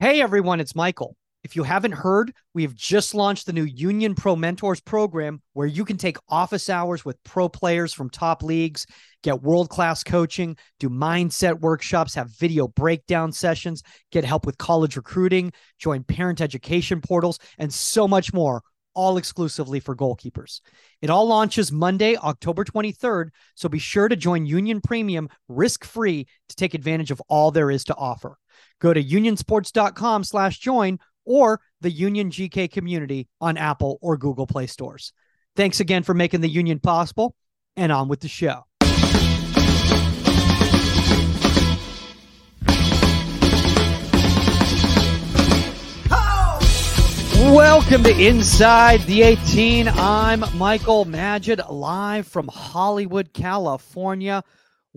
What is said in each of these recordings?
Hey everyone, it's Michael. If you haven't heard, we have just launched the new Union Pro Mentors program where you can take office hours with pro players from top leagues, get world class coaching, do mindset workshops, have video breakdown sessions, get help with college recruiting, join parent education portals, and so much more, all exclusively for goalkeepers. It all launches Monday, October 23rd, so be sure to join Union Premium risk free to take advantage of all there is to offer. Go to unionsports.com slash join or the Union GK community on Apple or Google Play stores. Thanks again for making the Union possible, and on with the show. Welcome to Inside the 18. I'm Michael Magid, live from Hollywood, California.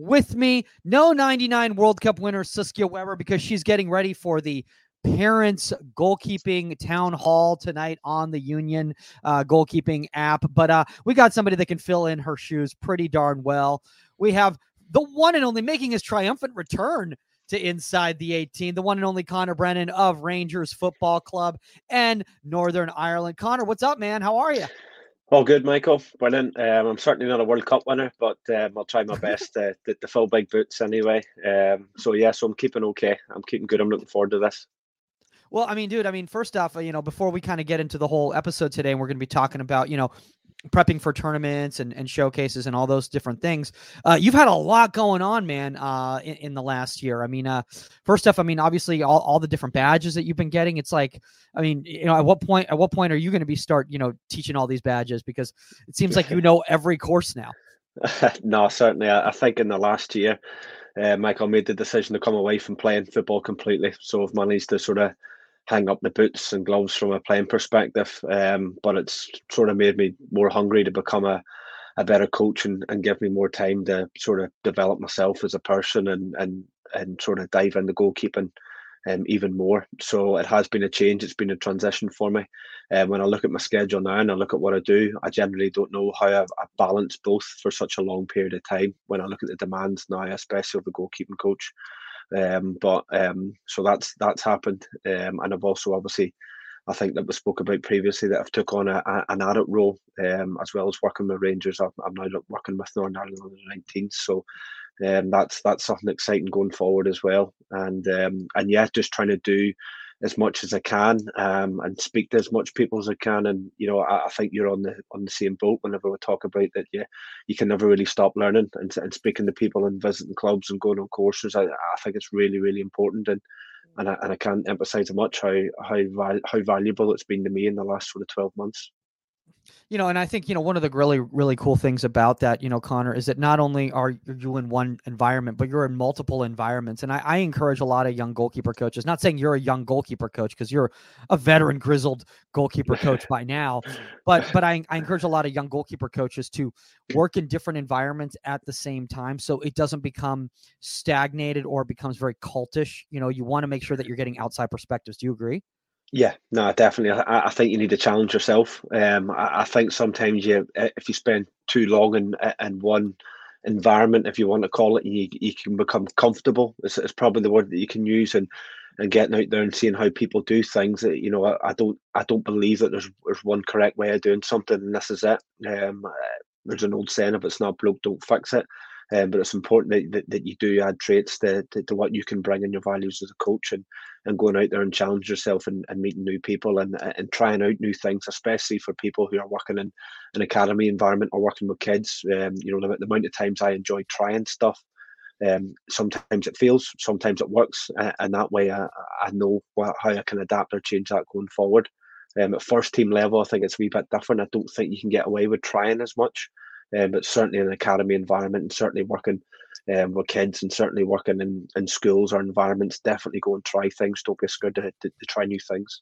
With me, no 99 World Cup winner Saskia Webber because she's getting ready for the parents goalkeeping town hall tonight on the union uh, goalkeeping app. But uh, we got somebody that can fill in her shoes pretty darn well. We have the one and only making his triumphant return to inside the 18 the one and only Conor Brennan of rangers football club and northern ireland. Conor what's up man? How are you all good, Michael. Brilliant. Um, I'm certainly not a World Cup winner, but um, I'll try my best to, to, fill big boots anyway. Um, so yeah, so I'm keeping okay. I'm keeping good. I'm looking forward to this. Well, I mean, dude, I mean, first off, you know, before we kind of get into the whole episode today, and we're going to be talking about, you know, prepping for tournaments and, and showcases and all those different things. Uh, you've had a lot going on, man, uh, in, in, the last year. I mean, uh, first off, I mean, obviously all, all the different badges that you've been getting, it's like, I mean, you know, at what point, at what point are you going to be start, you know, teaching all these badges? Because it seems like you know every course now. no, certainly. I, I think in the last year, uh, Michael made the decision to come away from playing football completely. So I've managed to sort of hang up the boots and gloves from a playing perspective. Um, but it's sort of made me more hungry to become a, a better coach and, and give me more time to sort of develop myself as a person and and and sort of dive into goalkeeping um, even more. So it has been a change. It's been a transition for me. Um, when I look at my schedule now and I look at what I do, I generally don't know how I've, I've balanced both for such a long period of time. When I look at the demands now, especially of the goalkeeping coach, um, but um, so that's that's happened, um, and I've also obviously, I think that we spoke about previously that I've took on a, a, an adult role um, as well as working with Rangers. I'm, I'm now working with Northern Ireland under 19s, so um, that's that's something exciting going forward as well. And um, and yeah, just trying to do as much as I can um, and speak to as much people as I can. And you know, I, I, think you're on the on the same boat whenever we talk about that. Yeah, you can never really stop learning and, and speaking to people and visiting clubs and going on courses. I, I think it's really really important and. And I, and I can't emphasize much how how how valuable it's been to me in the last sort of twelve months you know, and I think you know one of the really really cool things about that, you know, Conor, is that not only are you in one environment, but you're in multiple environments. And I, I encourage a lot of young goalkeeper coaches. Not saying you're a young goalkeeper coach because you're a veteran, grizzled goalkeeper coach by now, but but I, I encourage a lot of young goalkeeper coaches to work in different environments at the same time, so it doesn't become stagnated or becomes very cultish. You know, you want to make sure that you're getting outside perspectives. Do you agree? Yeah, no, definitely. I, I think you need to challenge yourself. Um, I, I, think sometimes you, if you spend too long in in one environment, if you want to call it, you you can become comfortable. It's, it's probably the word that you can use, and and getting out there and seeing how people do things. That You know, I, I don't I don't believe that there's there's one correct way of doing something, and this is it. Um, there's an old saying: if it's not broke, don't fix it. Um, but it's important that, that, that, you do add traits to, to, to, what you can bring in your values as a coach and, and going out there and challenge yourself and, and meeting new people and, and trying out new things, especially for people who are working in an academy environment or working with kids. Um, you know, the, the, amount of times I enjoy trying stuff. Um, sometimes it fails, sometimes it works, uh, and that way I, I know what, how I can adapt or change that going forward. Um, at first team level, I think it's a wee bit different. I don't think you can get away with trying as much um, but certainly in an academy environment and certainly working um, with kids and certainly working in, in schools or environments, definitely go and try things. Don't be scared to, to, to try new things.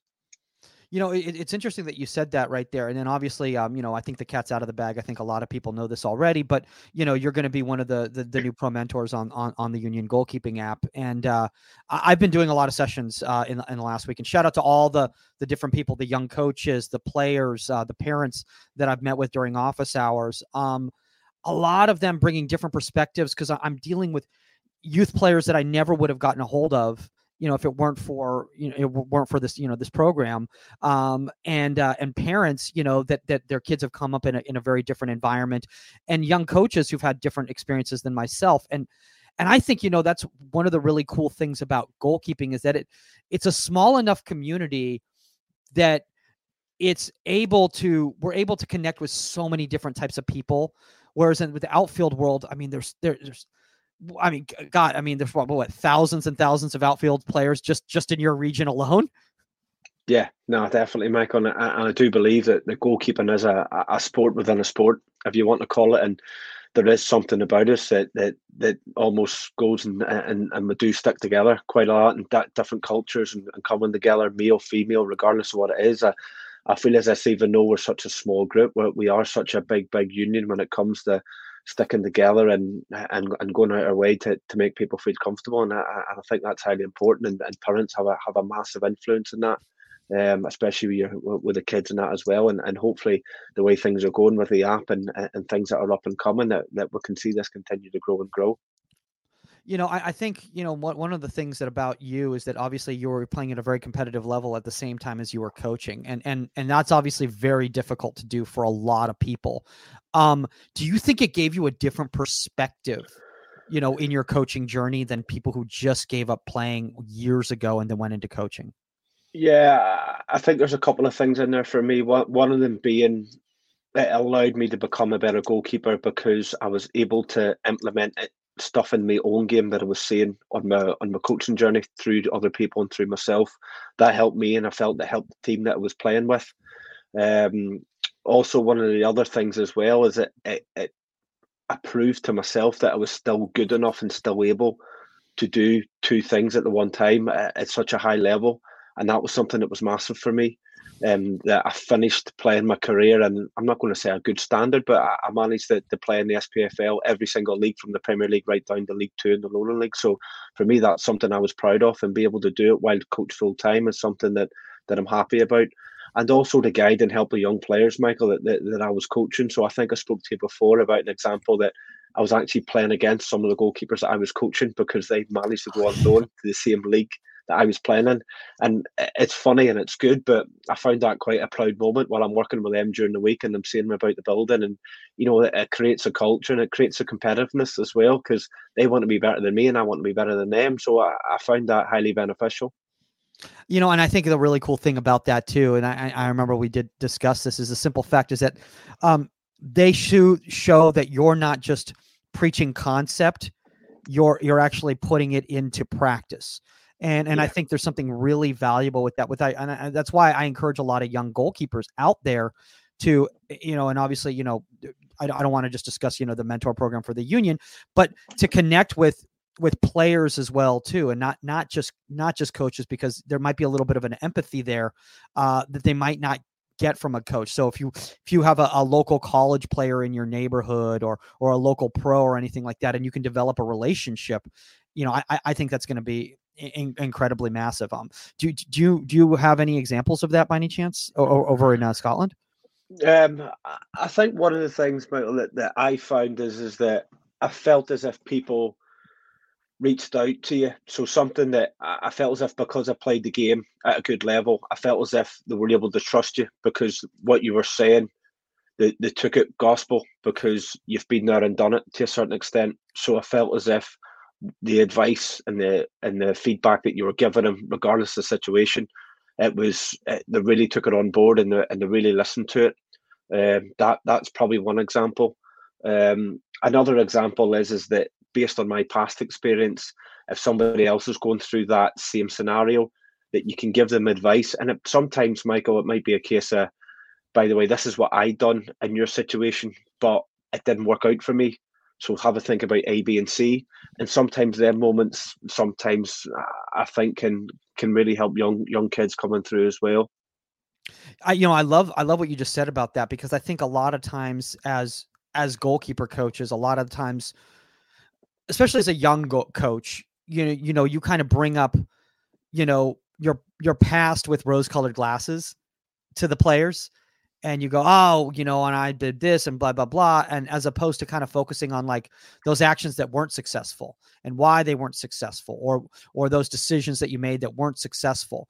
You know, it, it's interesting that you said that right there. And then obviously, um, you know, I think the cat's out of the bag. I think a lot of people know this already, but you know, you're going to be one of the, the, the new pro mentors on on, on the Union goalkeeping app. And uh, I, have been doing a lot of sessions uh, in in the last week. And shout out to all the the different people, the young coaches, the players, uh, the parents that I've met with during office hours. Um, a lot of them bringing different perspectives because I'm dealing with youth players that I never would have gotten a hold of you know if it weren't for you know it weren't for this you know this program um, and uh, and parents you know that that their kids have come up in a, in a very different environment and young coaches who've had different experiences than myself and and I think you know that's one of the really cool things about goalkeeping is that it it's a small enough community that it's able to we're able to connect with so many different types of people whereas in with the outfield world I mean there's there, there's I mean, God, I mean, there's what, what thousands and thousands of outfield players just just in your region alone. Yeah, no, definitely, Michael. And I, and I do believe that the goalkeeping is a, a sport within a sport, if you want to call it. And there is something about us that that that almost goes and and, and we do stick together quite a lot and that different cultures and, and coming together, male, female, regardless of what it is. I, I feel as if even though we're such a small group, we are such a big, big union when it comes to sticking together and and, and going out our way to, to make people feel comfortable. And I, I think that's highly important. And, and parents have a have a massive influence in that. Um, especially with, your, with the kids and that as well, and, and hopefully the way things are going with the app and, and things that are up and coming, that, that we can see this continue to grow and grow you know, I, I, think you know what one of the things that about you is that obviously you were playing at a very competitive level at the same time as you were coaching, and and and that's obviously very difficult to do for a lot of people. Um, do you think it gave you a different perspective, you know, in your coaching journey than people who just gave up playing years ago and then went into coaching? Yeah, I think there's a couple of things in there for me. One one of them being it allowed me to become a better goalkeeper because I was able to implement it stuff in my own game that I was seeing on my on my coaching journey through other people and through myself. That helped me, and I felt that helped the team that I was playing with. Um, also, one of the other things as well is that it, it I proved to myself that I was still good enough and still able to do two things at the one time at, at such a high level, and that was something that was massive for me um, that I finished playing my career, and I'm not going to say a good standard, but I, I managed to, to, play in the SPFL every single league from the Premier League right down to League Two and the Lowland League. So for me, that's something I was proud of, and be able to do it while coach full time is something that that I'm happy about. And also to guide and help the young players, Michael, that, that, that I was coaching. So I think I spoke to you before about an example that I was actually playing against some of the goalkeepers that I was coaching because they managed to go on loan to the same league that I was playing in. And it's funny and it's good, but I found that quite a proud moment while I'm working with them during the week and I'm seeing them about the building. And, you know, it, it creates a culture and it creates a competitiveness as well because they want to be better than me and I want to be better than them. So I, I found that highly beneficial. You know, and I think the really cool thing about that too, and I, I remember we did discuss this, is the simple fact is that um, they show show that you're not just preaching concept, you're you're actually putting it into practice and and yeah. I think there's something really valuable with that. With that, and, and that's why I encourage a lot of young goalkeepers out there to you know, and obviously you know, I, I don't want to just discuss you know the mentor program for the union, but to connect with with players as well too and not not just not just coaches because there might be a little bit of an empathy there uh, that they might not get from a coach so if you if you have a, a, local college player in your neighborhood or or a local pro or anything like that and you can develop a relationship you know i i think that's going to be in, incredibly massive. Um, do do you do you have any examples of that by any chance over in uh, Scotland? Um, I think one of the things, Michael, that, that I found is is that I felt as if people reached out to you. So something that I felt as if because I played the game at a good level, I felt as if they were able to trust you because what you were saying, they, they took it gospel because you've been there and done it to a certain extent. So I felt as if the advice and the and the feedback that you were giving them, regardless of the situation, it was it, they really took it on board and they, and they really listened to it. Um, that that's probably one example. Um, another example is is that based on my past experience, if somebody else is going through that same scenario, that you can give them advice. And it, sometimes, Michael, it might be a case of, by the way, this is what I done in your situation, but it didn't work out for me. So have a think about A, B, and C. And sometimes their moments, sometimes I think can can really help young young kids coming through as well. I you know I love I love what you just said about that because I think a lot of times as as goalkeeper coaches, a lot of times, especially as a young go- coach, you know you know you kind of bring up, you know your your past with rose colored glasses to the players and you go, oh, you know, and I did this and blah, blah, blah. And as opposed to kind of focusing on like those actions that weren't successful and why they weren't successful or or those decisions that you made that weren't successful.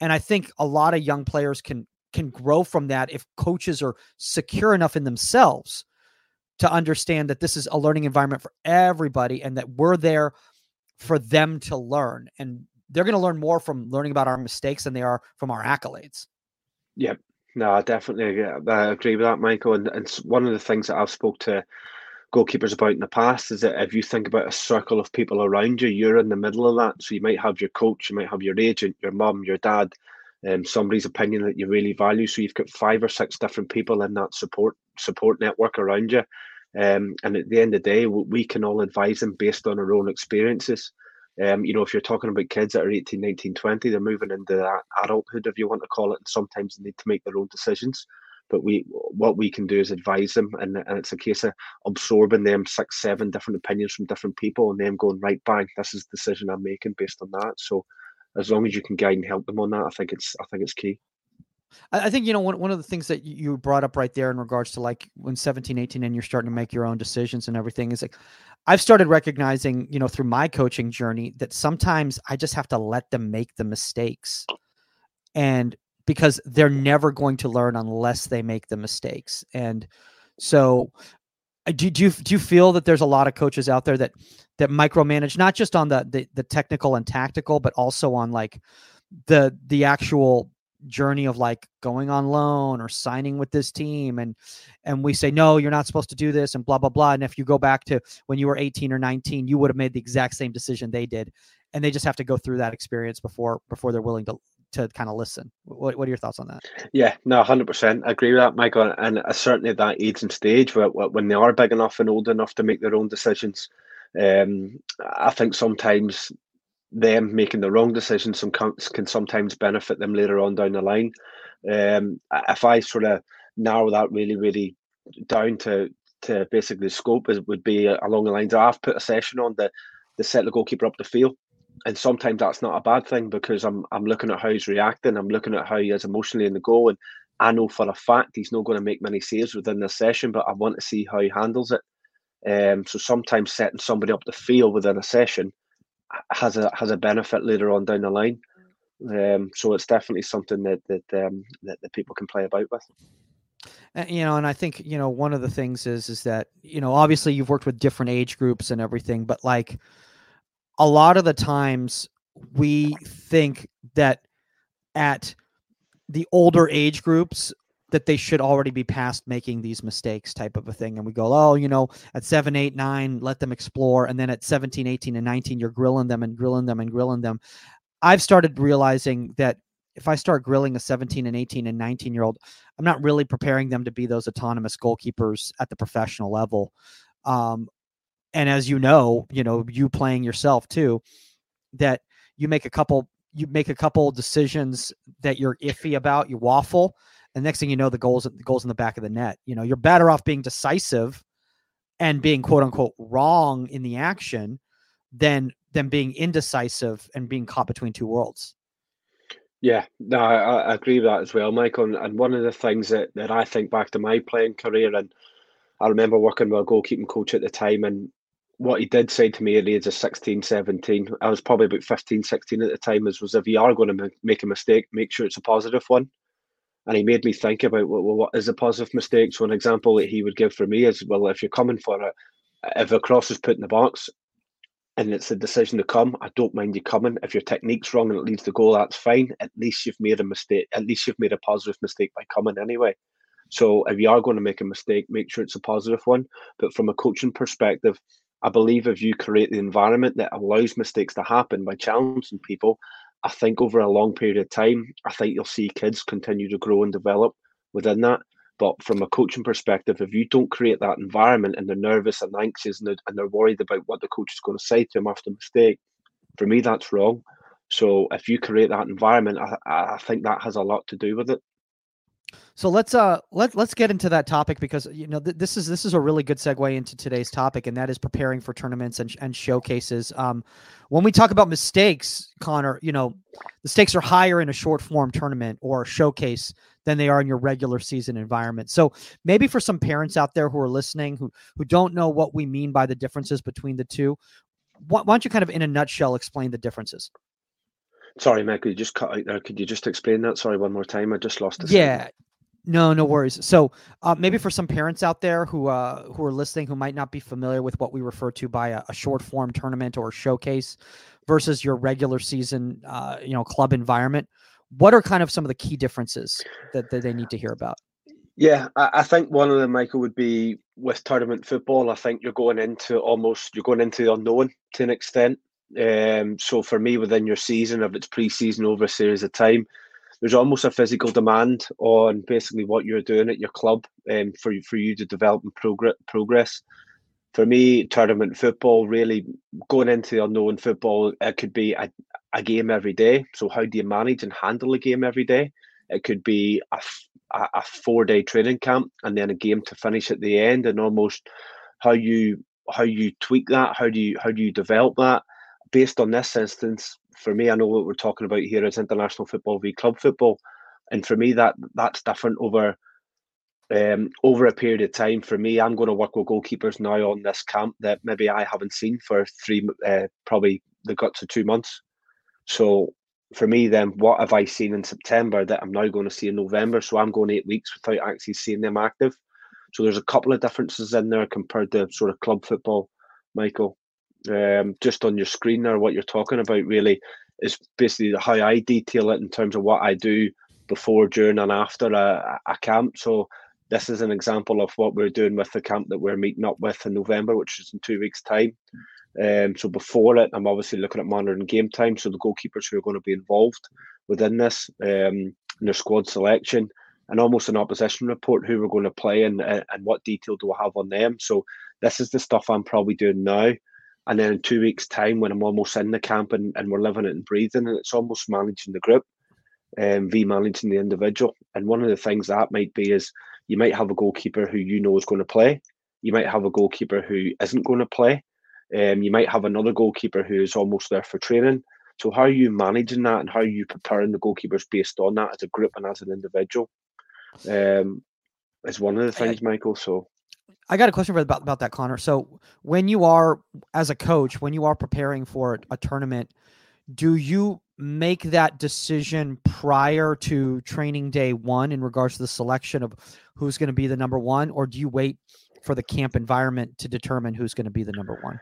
And I think a lot of young players can can grow from that if coaches are secure enough in themselves to understand that this is a learning environment for everybody and that we're there for them to learn. And they're going to learn more from learning about our mistakes than they are from our accolades. Yep. No, I definitely I agree with that, Michael. And, and one of the things that I've spoke to goalkeepers about in the past is that if you think about a circle of people around you, you're in the middle of that. So you might have your coach, you might have your agent, your mum, your dad, um, somebody's opinion that you really value. So you've got five or six different people in that support support network around you. Um, and at the end of the day, we can all advise them based on our own experiences. Um, you know, if you're talking about kids that are 18, 19, 20, they're moving into that adulthood, if you want to call it, and sometimes they need to make their own decisions. But we, what we can do is advise them, and, and it's a case of absorbing them six, seven different opinions from different people, and then going right bang, this is the decision I'm making based on that. So, as long as you can guide and help them on that, I think it's, I think it's key. I think, you know, one, one of the things that you brought up right there in regards to like when 17, 18, and you're starting to make your own decisions and everything is like, I've started recognizing, you know, through my coaching journey that sometimes I just have to let them make the mistakes. And because they're never going to learn unless they make the mistakes. And so uh, do, do you do you feel that there's a lot of coaches out there that that micromanage not just on the the, the technical and tactical but also on like the the actual journey of like going on loan or signing with this team and and we say no you're not supposed to do this and blah blah blah and if you go back to when you were 18 or 19 you would have made the exact same decision they did and they just have to go through that experience before before they're willing to to kind of listen what, what are your thoughts on that? Yeah no 100% i agree with that michael and uh, certainly at that age and stage where, when they are big enough and old enough to make their own decisions um, i think sometimes them making the wrong decisions some can, can sometimes benefit them later on down the line. Um, if I sort of narrow that really, really down to to basically the scope it would be along the lines of I've put a session on the the set the goalkeeper up the field. And sometimes that's not a bad thing because I'm I'm looking at how he's reacting, I'm looking at how he is emotionally in the goal, and I know for a fact he's not going to make many saves within the session, but I want to see how he handles it. Um, so sometimes setting somebody up the field within a session has a has a benefit later on down the line. Um, so it's definitely something that that um, that, that people can play about with. And, you know, and I think you know one of the things is is that you know obviously you've worked with different age groups and everything, but like a lot of the times we think that at the older age groups that they should already be past making these mistakes type of a thing. And we go oh you know at 7 8 9 let them explore. And then at 17 18 and 19 you're grilling them and grilling them and grilling them. I've started realizing that if i start grilling a 17 and 18 and 19 year old i'm not really preparing them to be those autonomous goalkeepers at the professional level. Um, and as you know you know you playing yourself too that you make a couple you make a couple decisions that you're iffy about you waffle and next thing you know, the goals the goals in the back of the net. You know, you're better off being decisive and being quote unquote wrong in the action than than being indecisive and being caught between two worlds. Yeah, no, I, I agree with that as well, Michael. And, and one of the things that, that I think back to my playing career, and I remember working with a goalkeeping coach at the time, and what he did say to me at the age of 16, 17, I was probably about 15, 16 at the time, is was if you are going to make a mistake, make sure it's a positive one and he made me think about well, what is a positive mistake. So an example that he would give for me is well, if you're coming for it, if a cross is put in the box and it's a decision to come, I don't mind you coming. If your technique's wrong and it leads to goal, that's fine. At least you've made a mistake. At least you've made a positive mistake by coming anyway. So if you are going to make a mistake, make sure it's a positive one. But from a coaching perspective, I believe if you create the environment that allows mistakes to happen by challenging people, I think over a long period of time, I think you'll see kids continue to grow and develop within that. But from a coaching perspective, if you don't create that environment and they're nervous and anxious and they're, and they're worried about what the coach is going to say to them after a mistake, for me, that's wrong. So if you create that environment, I, I think that has a lot to do with it. So let's uh let let's get into that topic because you know th- this is this is a really good segue into today's topic and that is preparing for tournaments and and showcases. Um, when we talk about mistakes, Conor, you know the stakes are higher in a short form tournament or showcase than they are in your regular season environment. So maybe for some parents out there who are listening who who don't know what we mean by the differences between the two, why, why don't you kind of in a nutshell explain the differences? Sorry, Meg, could you just cut out there? Could you just explain that? Sorry, one more time. I just lost it. Yeah, no, no worries. So uh, maybe for some parents out there who uh, who are listening who might not be familiar with what we refer to by a, a short form tournament or showcase versus your regular season, uh, you know, club environment, what are kind of some of the key differences that, that they need to hear about? Yeah, I, I think one of them, Michael, would be with tournament football. I think you're going into almost you're going into the unknown to an extent. Um, so for me, within your season, if it's pre-season over a series of time, there's almost a physical demand on basically what you're doing at your club um, for for you to develop and progress. Progress. For me, tournament football really going into the unknown football. It could be a, a game every day. So how do you manage and handle a game every day? It could be a, a, a four day training camp and then a game to finish at the end, and almost how you how you tweak that. How do you how do you develop that? Based on this instance, for me, I know what we're talking about here is international football v club football, and for me that that's different over um, over a period of time. For me, I'm going to work with goalkeepers now on this camp that maybe I haven't seen for three, uh, probably the guts of two months. So for me, then what have I seen in September that I'm now going to see in November? So I'm going eight weeks without actually seeing them active. So there's a couple of differences in there compared to sort of club football, Michael um, just on your screen there, what you're talking about really is basically how I detail it in terms of what I do before, during, and after a, a camp. So this is an example of what we're doing with the camp that we're meeting up with in November, which is in two weeks' time. Um, so before it, I'm obviously looking at monitoring game time. So the goalkeepers who are going to be involved within this, um, their squad selection, and almost an opposition report who we're going to play and and what detail do I have on them. So this is the stuff I'm probably doing now. And then in two weeks' time, when I'm almost in the camp and, and we're living it and breathing, and it's almost managing the group, um, v managing the individual. And one of the things that might be is you might have a goalkeeper who you know is going to play. You might have a goalkeeper who isn't going to play. Um, you might have another goalkeeper who is almost there for training. So how are you managing that and how are you preparing the goalkeepers based on that as a group and as an individual? Um, is one of the things, Michael. So I got a question about about that, Conor. So when you are as a coach, when you are preparing for a tournament, do you make that decision prior to training day one in regards to the selection of who's going to be the number one, or do you wait for the camp environment to determine who's going to be the number one?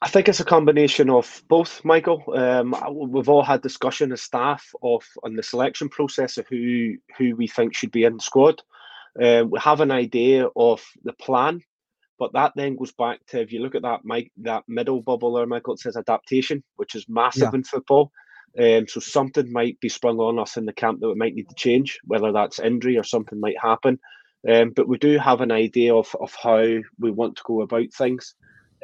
I think it's a combination of both, Michael. Um, we've all had discussion as staff of on the selection process of who who we think should be in the squad. Um, we have an idea of the plan, but that then goes back to if you look at that Mike, that middle bubble there, Michael, it says adaptation, which is massive yeah. in football. Um, so something might be sprung on us in the camp that we might need to change, whether that's injury or something might happen. Um, but we do have an idea of, of how we want to go about things.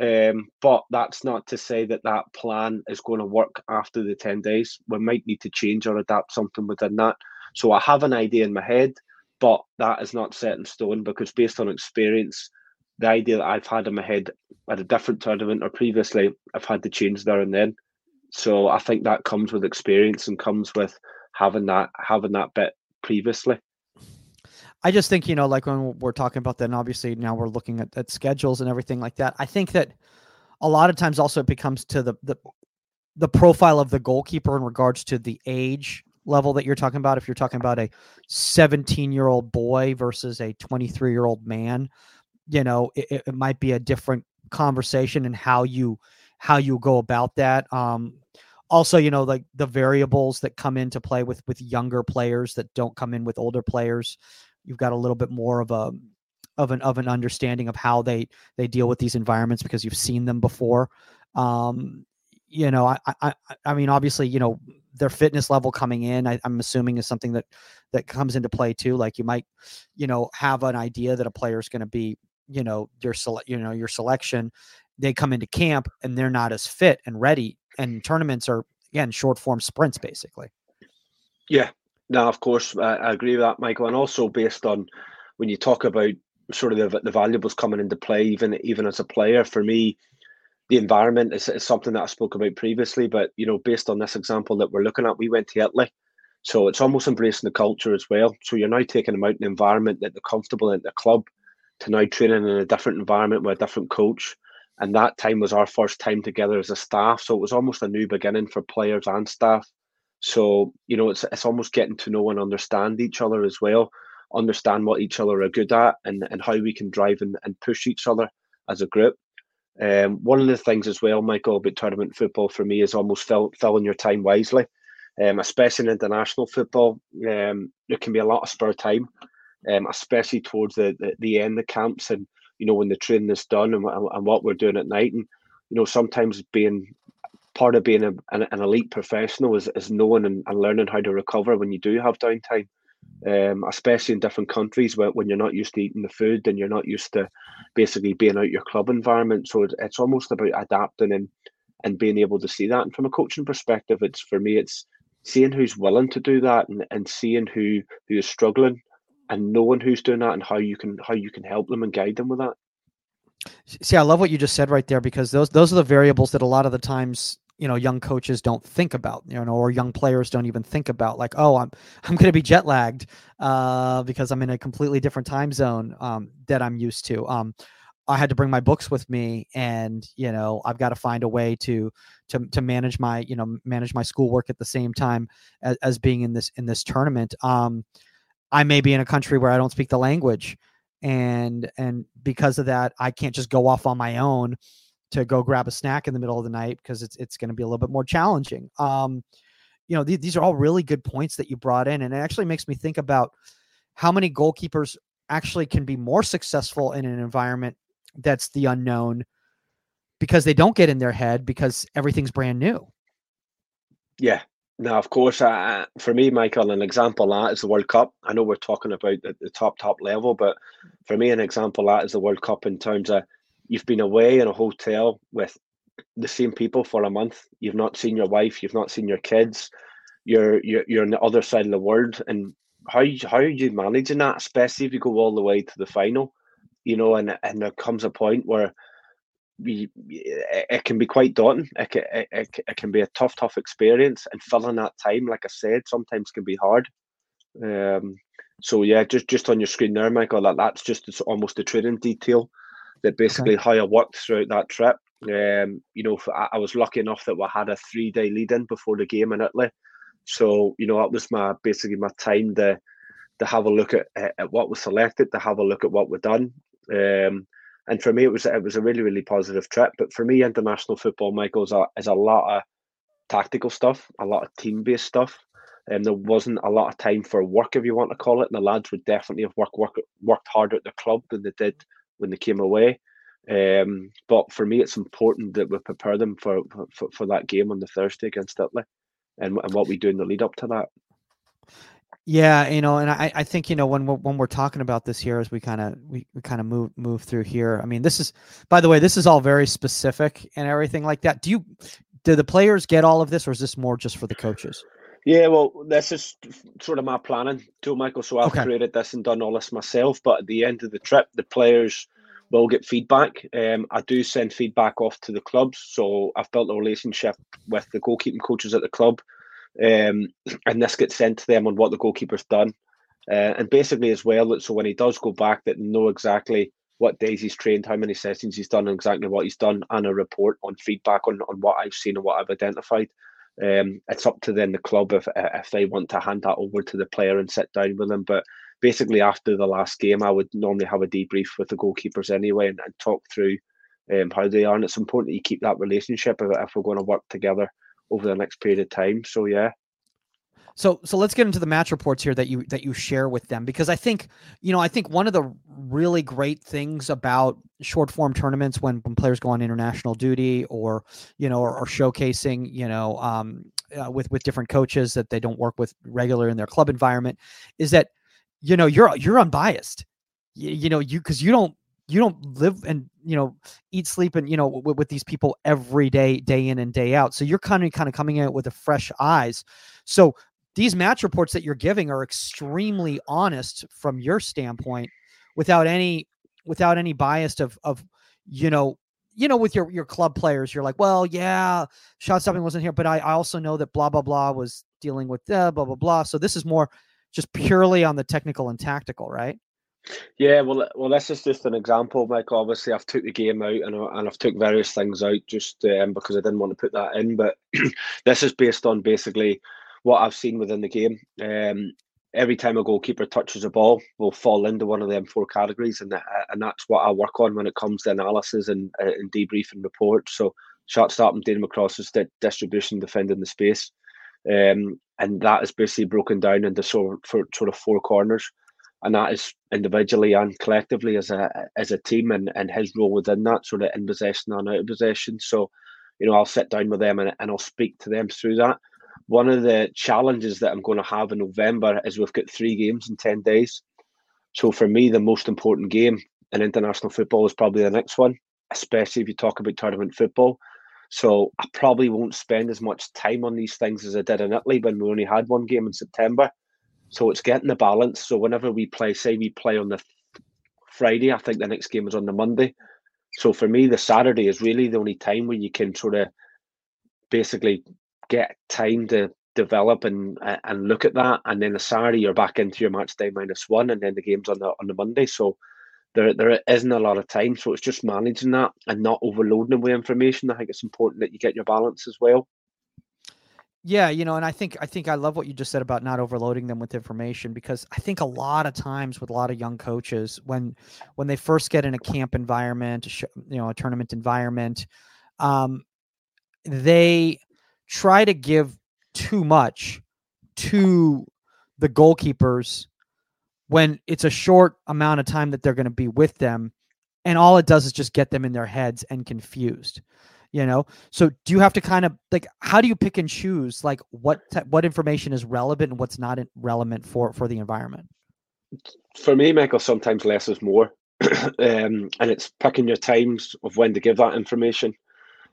Um, but that's not to say that that plan is going to work after the 10 days. We might need to change or adapt something within that. So I have an idea in my head but that is not set in stone because based on experience, the idea that I've had in my head at a different tournament or previously, I've had to change there and then. So I think that comes with experience and comes with having that having that bit previously. I just think, you know, like when we're talking about that, and obviously now we're looking at, at schedules and everything like that. I think that a lot of times also it becomes to the the the profile of the goalkeeper in regards to the age level that you're talking about if you're talking about a 17 year old boy versus a 23 year old man you know it, it, might be a different conversation and how you how you go about that. Um also you know like the variables that come into play with with younger players that don't come in with older players you've got a little bit more of a of an of an understanding of how they they deal with these environments because you've seen them before. Um you know, I, I, I mean, obviously, you know, their fitness level coming in, I, am assuming is something that that comes into play too. Like you might, you know, have an idea that a player is going to be, you know, your select, you know, your selection. They come into camp and they're not as fit and ready, and tournaments are again short form sprints, basically. Yeah, No, of course, I, I agree with that, Michael, and also based on when you talk about sort of the, the valuables coming into play, even even as a player, for me, the environment is, is something that I spoke about previously. But you know, based on this example that we're looking at, we went to Italy, so it's almost embracing the culture as well. So you're now taking them out in an environment that they're comfortable in the club, to now training in a different environment with a different coach. And that time was our first time together as a staff, so it was almost a new beginning for players and staff. So you know, it's it's almost getting to know and understand each other as well understand what each other are good at and, and how we can drive and, and push each other as a group. Um, one of the things as well, Michael, about tournament football for me is almost fill, filling your time wisely, um, especially in international football. Um, there can be a lot of spare time, um, especially towards the, the, the end of camps and, you know, when the training is done and, and what we're doing at night. And, you know, sometimes being part of being a, an, an elite professional is, is knowing and, and learning how to recover when you do have downtime um, especially in different countries where when you're not used to eating the food and you're not used to basically being out your club environment. So it's almost about adapting and and being able to see that. And from a coaching perspective, it's for me, it's seeing who's willing to do that and, and seeing who who is struggling and knowing who's doing that and how you can how you can help them and guide them with that. See, I love what you just said right there because those those are the variables that a lot of the times you know young coaches don't think about you know or young players don't even think about like oh i'm i'm going to be jet lagged uh, because i'm in a completely different time zone um, that i'm used to. Um, i had to bring my books with me and you know i've got to find a way to to to manage my you know manage my schoolwork at the same time as, as being in this in this tournament. Um, i may be in a country where i don't speak the language and and because of that i can't just go off on my own to go grab a snack in the middle of the night because it's it's going to be a little bit more challenging. Um, you know, th- these are all really good points that you brought in, and it actually makes me think about how many goalkeepers actually can be more successful in an environment that's the unknown because they don't get in their head because everything's brand new. Yeah. Now, of course, for me, Michael, an example that is the World Cup. I know we're talking about the, the top, top level, but for me, an example that is the World Cup in terms of you've been away in a hotel with the same people for a month. You've not seen your wife. You've not seen your kids. You're you're you're on the other side of the world, and how how are you managing that? Especially if you go all the way to the final, you know, and and there comes a point where we, it can be quite daunting. It can, it, it, can be a tough, tough experience, and filling that time, like I said, sometimes can be hard. Um, so yeah, just just on your screen there, Michael, that that's just almost a training detail that basically okay. how I worked throughout that trip. Um, you know, I, was lucky enough that we had a three day lead in before the game in Italy. So, you know, that was my basically my time to to have a look at, at what was selected, to have a look at what we've done. Um, and for me, it was it was a really really positive trip. But for me, international football, Michael, is a, is a lot of tactical stuff, a lot of team based stuff. And um, there wasn't a lot of time for work, if you want to call it. And the lads would definitely have worked work, worked harder at the club than they did when they came away. Um, but for me, it's important that we prepare them for, for, for that game on the Thursday against Italy, and, and what we do in the lead up to that. Yeah, you know, and I, I think you know when we're, when we're talking about this here, as we kind of we, we kind of move move through here. I mean, this is, by the way, this is all very specific and everything like that. Do you do the players get all of this, or is this more just for the coaches? Yeah, well, this is sort of my planning too, Michael. So I've okay. created this and done all this myself. But at the end of the trip, the players will get feedback. Um, I do send feedback off to the clubs. So I've built a relationship with the goalkeeping coaches at the club. Um, and this gets sent to them on what the goalkeeper's done. Uh, and basically, as well, so when he does go back, that know exactly what days he's trained, how many sessions he's done, and exactly what he's done, and a report on feedback on, on what I've seen and what I've identified. Um, it's up to then the club if if they want to hand that over to the player and sit down with them. But basically, after the last game, I would normally have a debrief with the goalkeepers anyway and, and talk through um, how they are. And it's important that you keep that relationship if, if we're going to work together over the next period of time. So yeah. So so let's get into the match reports here that you that you share with them because I think you know I think one of the really great things about short form tournaments when when players go on international duty or you know or, or showcasing you know um, uh, with with different coaches that they don't work with regular in their club environment is that you know you're you're unbiased. You, you know you because you don't you don't live and you know eat sleep and you know with, with, these people every day day in and day out. So you're kind of kind of coming out with a fresh eyes. So these match reports that you're giving are extremely honest from your standpoint without any without any bias of of you know you know with your your club players you're like well yeah shot stopping wasn't here but i, I also know that blah blah blah was dealing with uh, blah blah blah so this is more just purely on the technical and tactical right yeah, well, well, this is just an example, Mike. Obviously, I've took the game out and, and I've took various things out just um, because I didn't want to put that in. But this is based on basically what I've seen within the game. Um, every time a goalkeeper touches a ball, will fall into one of them four categories, and that, and that's what I work on when it comes to analysis and, uh, and debrief and report. So, shot stopping, dealing across the distribution, defending the space, um, and that is basically broken down into sort of, sort of four corners and that is individually and collectively as a as a team and, and his role within that sort of in possession and out of possession. So, you know, I'll sit down with them and, and I'll speak to them through that. One of the challenges that I'm going to have in November is we've got three games in 10 days. So for me, the most important game in international football is probably the next one, especially if you talk about tournament football. So I probably won't spend as much time on these things as I did in Italy when we only had one game in September. So it's getting the balance. So whenever we play, say we play on the Friday, I think the next game is on the Monday. So for me, the Saturday is really the only time where you can sort of basically get time to develop and and look at that. And then the Saturday you're back into your match day minus one, and then the game's on the on the Monday. So there there isn't a lot of time. So it's just managing that and not overloading them with information. I think it's important that you get your balance as well. Yeah, you know, and I think I think I love what you just said about not overloading them with information because I think a lot of times with a lot of young coaches when when they first get in a camp environment, you know, a tournament environment, um, they try to give too much to the goalkeepers when it's a short amount of time that they're going to be with them and all it does is just get them in their heads and confused you know? So do you have to kind of like how do you pick and choose like what what information is relevant and what's not relevant for for the environment? For me michael sometimes less is more. Um, and it's picking your times of when to give that information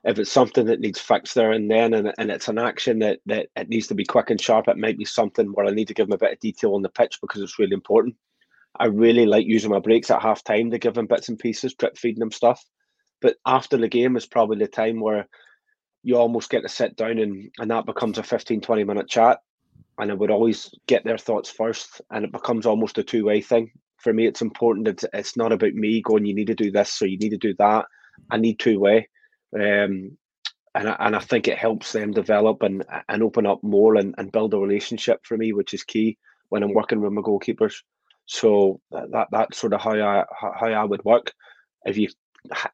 if it's something that needs fixed there and then and, and it's an action that that it needs to be quick and sharp it might be something where i need to give them a bit of detail on the pitch because it's really important i really like using my breaks at half time to give them bits and pieces drip feeding them stuff but after the game is probably the time where you almost get to sit down and, and that becomes a 15, 20 minute chat. And I would always get their thoughts first. And it becomes almost a two way thing. For me, it's important that it's not about me going, you need to do this or you need to do that. I need two way. Um, and I, and I think it helps them develop and and open up more and, and build a relationship for me, which is key when I'm working with my goalkeepers. So that that's sort of how I how I would work. If you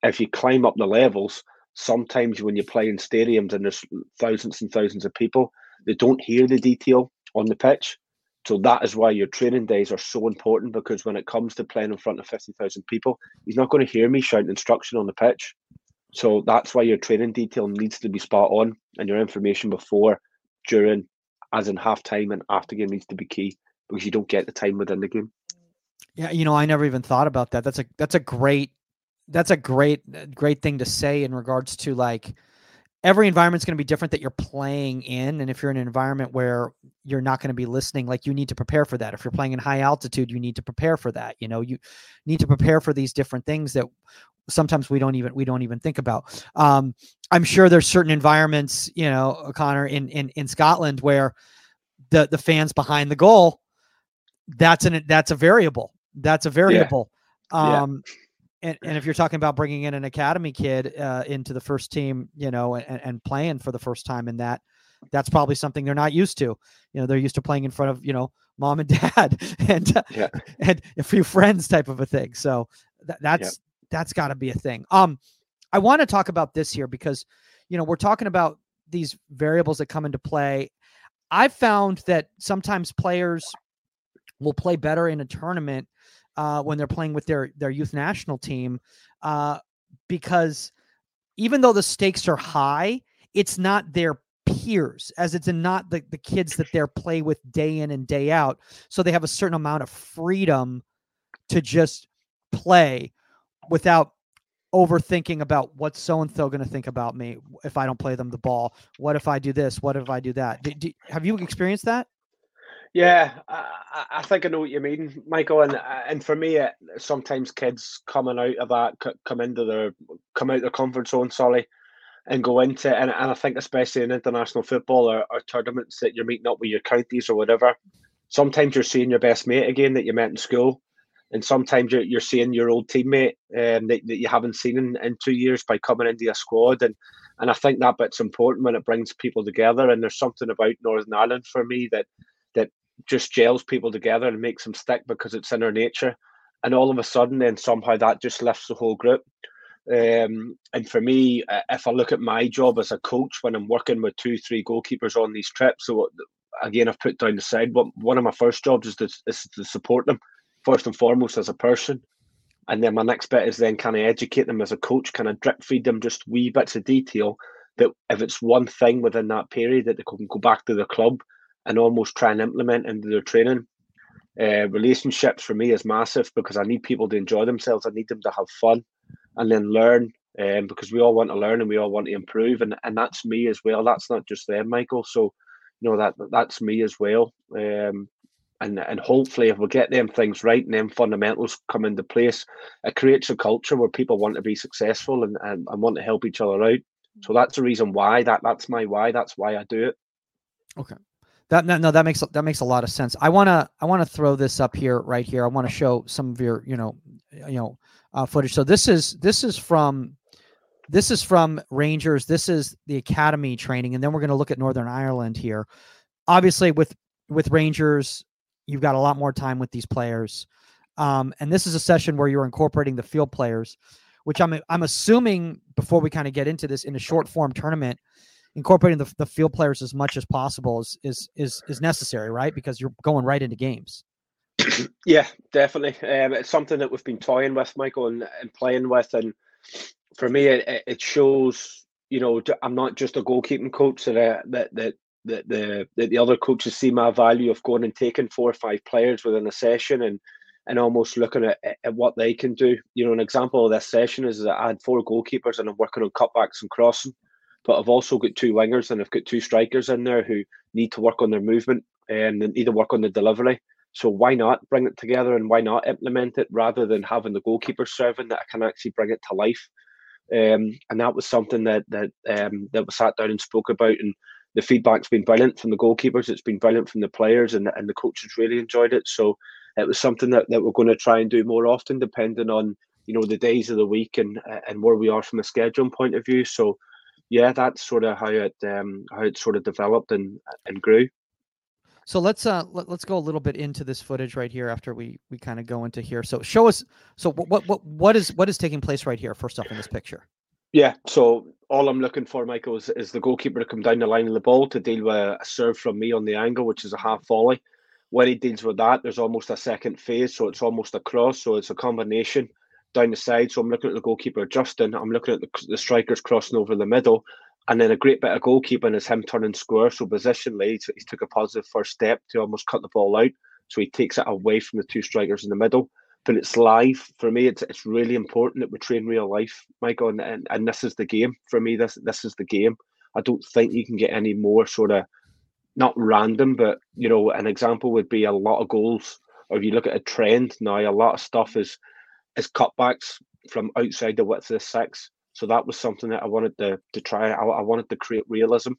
if you climb up the levels, sometimes when you play in stadiums and there's thousands and thousands of people, they don't hear the detail on the pitch. So that is why your training days are so important because when it comes to playing in front of 50,000 people, he's not going to hear me shouting instruction on the pitch. So that's why your training detail needs to be spot on and your information before, during, as in half time and after game needs to be key because you don't get the time within the game. Yeah, you know, I never even thought about that. That's a that's a great that's a great great thing to say in regards to like every environment's going to be different that you're playing in and if you're in an environment where you're not going to be listening like you need to prepare for that if you're playing in high altitude you need to prepare for that you know you need to prepare for these different things that sometimes we don't even we don't even think about um, i'm sure there's certain environments you know Conor in in in scotland where the the fans behind the goal that's an that's a variable that's a variable yeah. um yeah and, and if you're talking about bringing in an academy kid uh, into the first team, you know, and, and playing for the first time in that, that's probably something they're not used to. You know, they're used to playing in front of you know mom and dad and yeah. and a few friends type of a thing. So th- that's. That's got to be a thing. Um, I want to talk about this here because you know we're talking about these variables that come into play. I've found that sometimes players will play better in a tournament uh, when they're playing with their their youth national team, uh, because even though the stakes are high, it's not their peers, as it's not the, the kids that they're play with day in and day out. So they have a certain amount of freedom to just play without overthinking about what's so and so going to think about me if I don't play them the ball. What if I do this? What if I do that? Do, do, have you experienced that? Yeah, I, I think I know what you mean, Michael. And and for me, it, sometimes kids coming out of that come into their come out their comfort zone, sorry, and go into. And, and I think especially in international football or, or tournaments that you're meeting up with your counties or whatever, sometimes you're seeing your best mate again that you met in school, and sometimes you're, you're seeing your old teammate um, that, that you haven't seen in, in two years by coming into your squad. And and I think that bit's important when it brings people together. And there's something about Northern Ireland for me that that just gels people together and makes them stick because it's in their nature. And all of a sudden, then somehow that just lifts the whole group. Um, and for me, if I look at my job as a coach when I'm working with two, three goalkeepers on these trips, so again, I've put down the side. But one of my first jobs is to, is to support them first and foremost as a person. And then my next bit is then kind of educate them as a coach, kind of drip feed them just wee bits of detail that if it's one thing within that period that they can go back to the club and almost try and implement into their training. Uh, relationships for me is massive because I need people to enjoy themselves. I need them to have fun and then learn um, because we all want to learn and we all want to improve. And, and that's me as well. That's not just them, Michael. So, you know, that that's me as well. Um, and and hopefully if we get them things right and them fundamentals come into place, it creates a culture where people want to be successful and, and, and want to help each other out. So that's the reason why that that's my why. That's why I do it. Okay. That no, no that makes that makes a lot of sense. I wanna I wanna throw this up here right here. I want to show some of your you know you know uh, footage. So this is this is from this is from Rangers. This is the academy training, and then we're going to look at Northern Ireland here. Obviously, with with Rangers, you've got a lot more time with these players. Um, and this is a session where you're incorporating the field players, which I'm I'm assuming before we kind of get into this in a short form tournament, incorporating the, the field players as much as possible is is is is necessary, right? Because you're going right into games. Yeah, definitely. Um, it's something that we've been toying with, Michael, and, and playing with, and for me, it, it shows. You know, I'm not just a goalkeeping coach that uh, that that that the that the other coaches see my value of going and taking four or five players within a session and and almost looking at, at what they can do. You know, an example of this session is that I had four goalkeepers and I'm working on cutbacks and crossing, but I've also got two wingers and I've got two strikers in there who need to work on their movement and need to work on the delivery. So why not bring it together and why not implement it rather than having the goalkeeper serving that I can actually bring it to life. Um, and that was something that that um, that was sat down and spoke about and the feedback's been brilliant from the goalkeepers. It's been brilliant from the players, and and the coaches really enjoyed it. So it was something that, that we're going to try and do more often, depending on you know the days of the week and and where we are from a scheduling point of view. So yeah, that's sort of how it um, how it sort of developed and and grew. So let's uh let, us go a little bit into this footage right here after we we kind of go into here. So show us so what what what is what is taking place right here first off in this picture. Yeah, so all I'm looking for, Michael, is, is the goalkeeper to come down the line of the ball to deal with a serve from me on the angle, which is a half volley. When he deals with that, there's almost a second phase, so it's almost a cross, so it's a combination down the side. So I'm looking at the goalkeeper adjusting, I'm looking at the, the strikers crossing over the middle, and then a great bit of goalkeeping is him turning square. So positionally, he took a positive first step to almost cut the ball out. So he takes it away from the two strikers in the middle but it's live for me. It's it's really important that we train real life, Michael, and, and, and this is the game for me. This this is the game. I don't think you can get any more sort of not random, but you know, an example would be a lot of goals. Or if you look at a trend now, a lot of stuff is is cutbacks from outside the width of the six. So that was something that I wanted to to try. I, I wanted to create realism.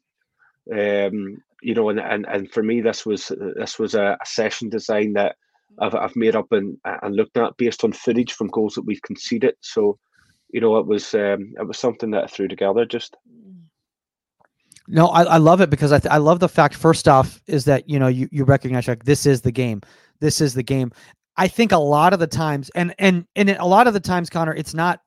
Um, you know, and, and and for me, this was this was a, a session design that I've, I've made up and and looked at based on footage from goals that we've conceded. So, you know, it was um, it was something that I threw together. Just no, I, I love it because I th- I love the fact. First off, is that you know you you recognize like this is the game. This is the game. I think a lot of the times, and and and a lot of the times, Conor, it's not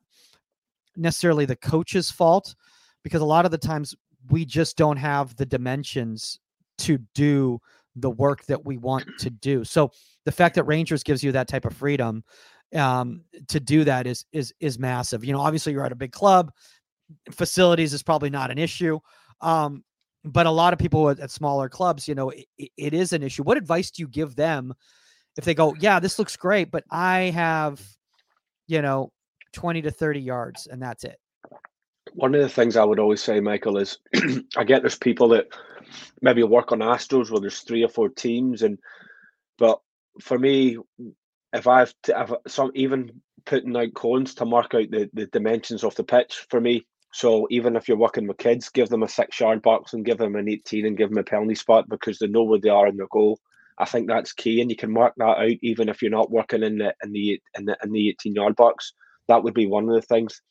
necessarily the coach's fault because a lot of the times we just don't have the dimensions to do the work that we want to do. So the fact that Rangers gives you that type of freedom um, to do that is is is massive. You know, obviously you're at a big club, facilities is probably not an issue. Um, but a lot of people at, at smaller clubs, you know, it, it is an issue. What advice do you give them if they go, yeah, this looks great, but I have, you know, 20 to 30 yards and that's it? one of the things I would always say, Michael, is I get there's people that maybe work on Astros where there's three or four teams, and but for me, if I've to, if some even putting out cones to mark out the, the dimensions of the pitch for me. So even if you're working with kids, give them a six yard box and give them an 18 and give them a penalty spot because they know where they are in their goal. I think that's key, and you can mark that out even if you're not working in the in the in the in the 18 yard box. That would be one of the things.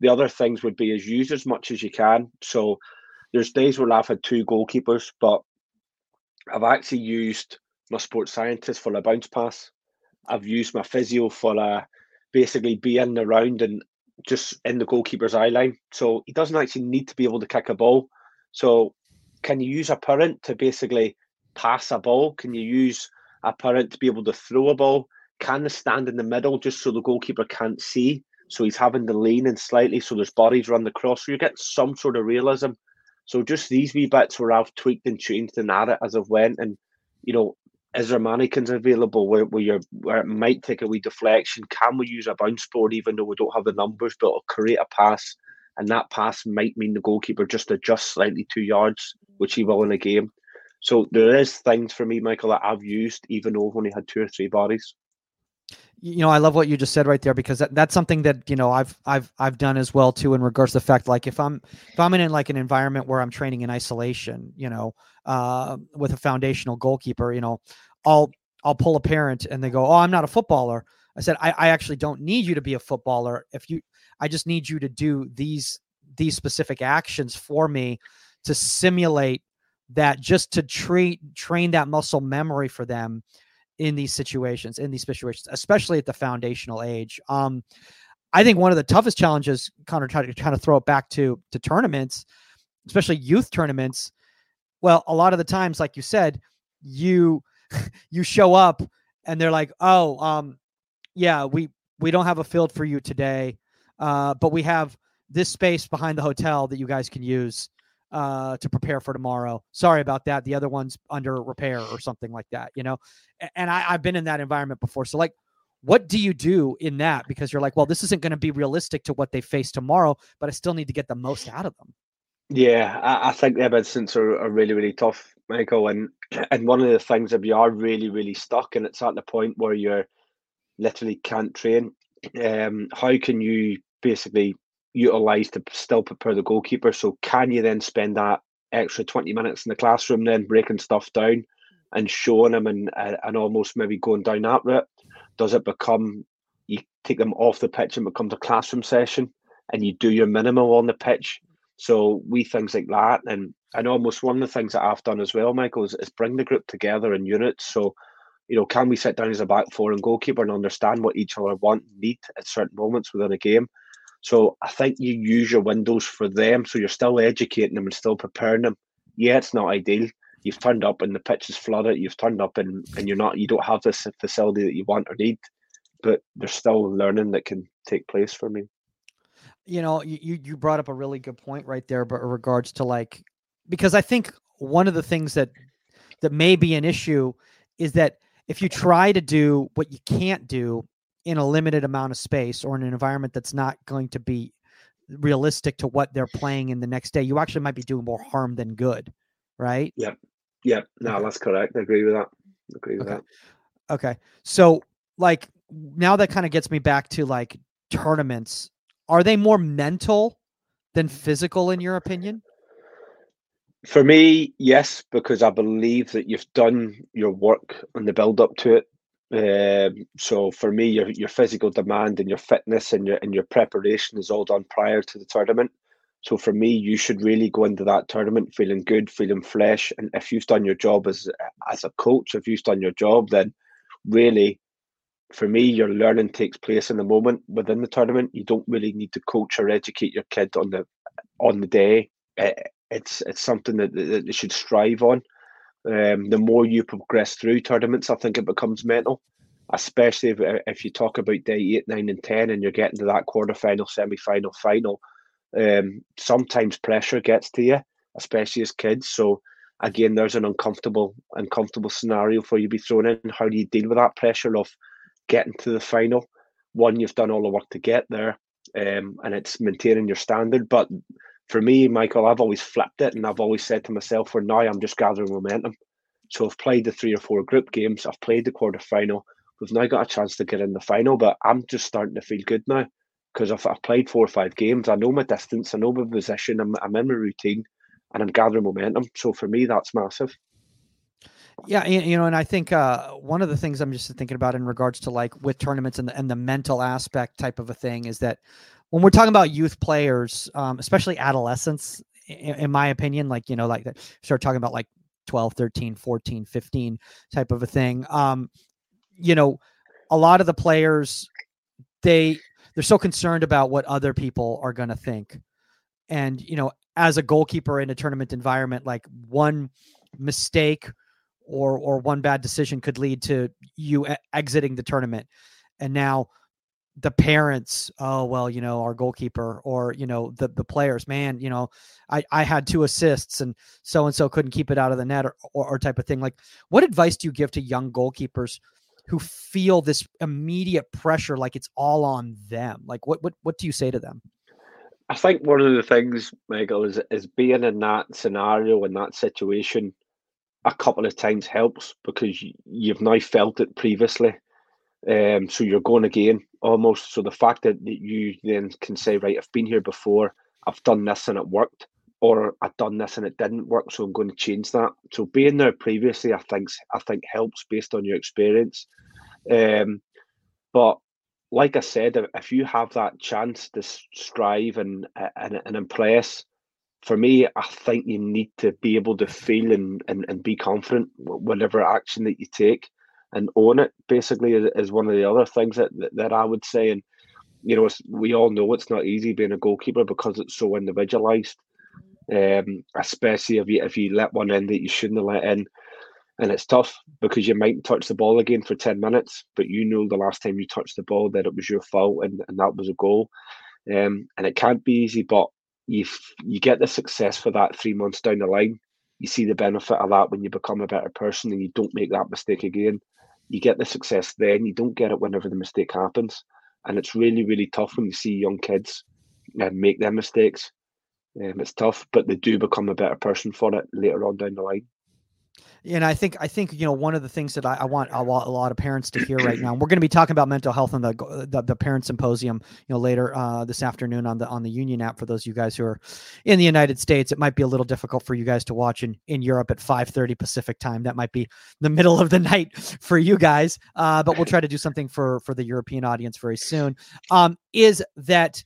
The other things would be is use as much as you can. So there's days where I've had two goalkeepers, but I've actually used my sports scientist for a bounce pass. I've used my physio for a basically be in the round and just in the goalkeeper's eye line. So he doesn't actually need to be able to kick a ball. So can you use a parent to basically pass a ball? Can you use a parent to be able to throw a ball? Can they stand in the middle just so the goalkeeper can't see? So he's having to lean in slightly so there's bodies run the cross. So you get some sort of realism. So just these wee bits where I've tweaked and changed the narrative as I've went and you know, is there mannequins available where, where, you where it might take a wee deflection? Can we use a bounce board even though we don't have the numbers, but it'll create a pass, and that pass might mean the goalkeeper just adjusts slightly two yards, which he will in a game. So there is things for me, Michael, that I've used even though I've only had two or three bodies. You know, I love what you just said right there because that, that's something that you know I've I've I've done as well too in regards to the fact like if I'm if I'm in like an environment where I'm training in isolation, you know, uh, with a foundational goalkeeper, you know, I'll I'll pull a parent and they go, "Oh, I'm not a footballer." I said, I, I actually don't need you to be a footballer. If you, I just need you to do these these specific actions for me to simulate that, just to treat train that muscle memory for them in these situations, in these situations, especially at the foundational age. Um, I think one of the toughest challenges, Conor, trying to kind of throw it back to to tournaments, especially youth tournaments, well, a lot of the times, like you said, you you show up and they're like, "Oh, um, yeah, we we don't have a field for you today, uh, but we have this space behind the hotel that you guys can use uh, to prepare for tomorrow. Sorry about that. The other one's under repair or something like that, you know. And I, I've been in that environment before, so like, what do you do in that? Because you're like, well, this isn't going to be realistic to what they face tomorrow, but I still need to get the most out of them. Yeah, I, I think the incidents are, are really, really tough, Michael. And and one of the things if you are really, really stuck and it's at the point where you're literally can't train, um, how can you basically utilize to still prepare the goalkeeper? So can you then spend that extra 20 minutes in the classroom then breaking stuff down and showing them and uh, and almost maybe going down that route? Does it become you take them off the pitch and becomes a classroom session and you do your minimal on the pitch so we things like that, and and almost one of the things that I've done as well, Michael, is, is bring the group together in units. So, you know, can we sit down as a back four and goalkeeper and understand what each other want, need at certain moments within a game? So I think you use your windows for them. So you're still educating them and still preparing them. Yeah, it's not ideal. You've turned up and the pitch is flooded. You've turned up and, and you're not you don't have this facility that you want or need, but there's still learning that can take place for me you know, you you brought up a really good point right there, but regards to like because I think one of the things that that may be an issue is that if you try to do what you can't do in a limited amount of space or in an environment that's not going to be realistic to what they're playing in the next day, you actually might be doing more harm than good, right? Yep. Yep. No, okay. that's correct. I agree with that. I agree with okay. that. Okay. So like now that kind of gets me back to like tournaments are they more mental than physical in your opinion? For me, yes, because I believe that you've done your work on the build up to it. Um, so for me, your your physical demand and your fitness and your and your preparation is all done prior to the tournament. So for me, you should really go into that tournament feeling good, feeling fresh. And if you've done your job as as a coach, if you've done your job, then really for me, your learning takes place in the moment within the tournament. You don't really need to coach or educate your kid on the on the day. it's it's something that, that they should strive on. Um, the more you progress through tournaments, I think it becomes mental, especially if, if you talk about day eight, nine, and ten, and you're getting to that quarter final, semi final, final. Um, sometimes pressure gets to you, especially as kids. So again, there's an uncomfortable, uncomfortable scenario for you to be thrown in. How do you deal with that pressure of getting to the final. One, you've done all the work to get there, um, and it's maintaining your standard. But for me, Michael, I've always flipped it, and I've always said to myself, "For now, I'm just gathering momentum." So I've played the three or four group games. I've played the quarter final. We've now got a chance to get in the final, but I'm just starting to feel good now because I've, I've played four or five games. I know my distance. I know my position. I'm, I'm in my routine, and I'm gathering momentum. So for me, that's massive. Yeah, you know, and I think uh, one of the things I'm just thinking about in regards to like with tournaments and the, and the mental aspect type of a thing is that when we're talking about youth players, um, especially adolescents, in, in, my opinion, like, you know, like start talking about like 12, 13, 14, 15 type of a thing. Um, you know, a lot of the players, they, they're so concerned about what other people are going to think. And, you know, as a goalkeeper in a tournament environment, like one mistake or or one bad decision could lead to you exiting the tournament and now the parents oh well you know our goalkeeper or you know the the players man you know i i had two assists and so and so couldn't keep it out of the net or, or, or type of thing like what advice do you give to young goalkeepers who feel this immediate pressure like it's all on them? Like what what what do you say to them? I think one of the things michael is is being in that scenario in that situation a couple of times helps because you've now felt it previously. Um, so you're going again almost. So the fact that you then can say, right, I've been here before, I've done this and it worked, or I've done this and it didn't work, so I'm going to change that. So being there previously, I think I think helps based on your experience. Um, but like I said, if you have that chance to strive and and, and impress, for me, I think you need to be able to feel and, and, and be confident whatever action that you take and own it basically is, one of the other things that, that, that I would say. And, you know, we all know it's not easy being a goalkeeper because it's so individualized, um, especially if you, if you let one in that you shouldn't have let in. And it's tough because you might touch the ball again for 10 minutes, but you know the last time you touched the ball that it was your fault and, and that was a goal. Um, and it can't be easy, but you you get the success for that three months down the line. You see the benefit of that when you become a better person and you don't make that mistake again. You get the success then. You don't get it whenever the mistake happens, and it's really really tough when you see young kids uh, make their mistakes. Um, it's tough, but they do become a better person for it later on down the line and I think I think you know one of the things that I, I want a lot, of parents to hear right now. We're going to be talking about mental health in the the, the parent symposium, you know, later uh, this afternoon on the on the Union app. For those of you guys who are in the United States, it might be a little difficult for you guys to watch in in Europe at five thirty Pacific time. That might be the middle of the night for you guys, uh, but we'll try to do something for for the European audience very soon. Um, is that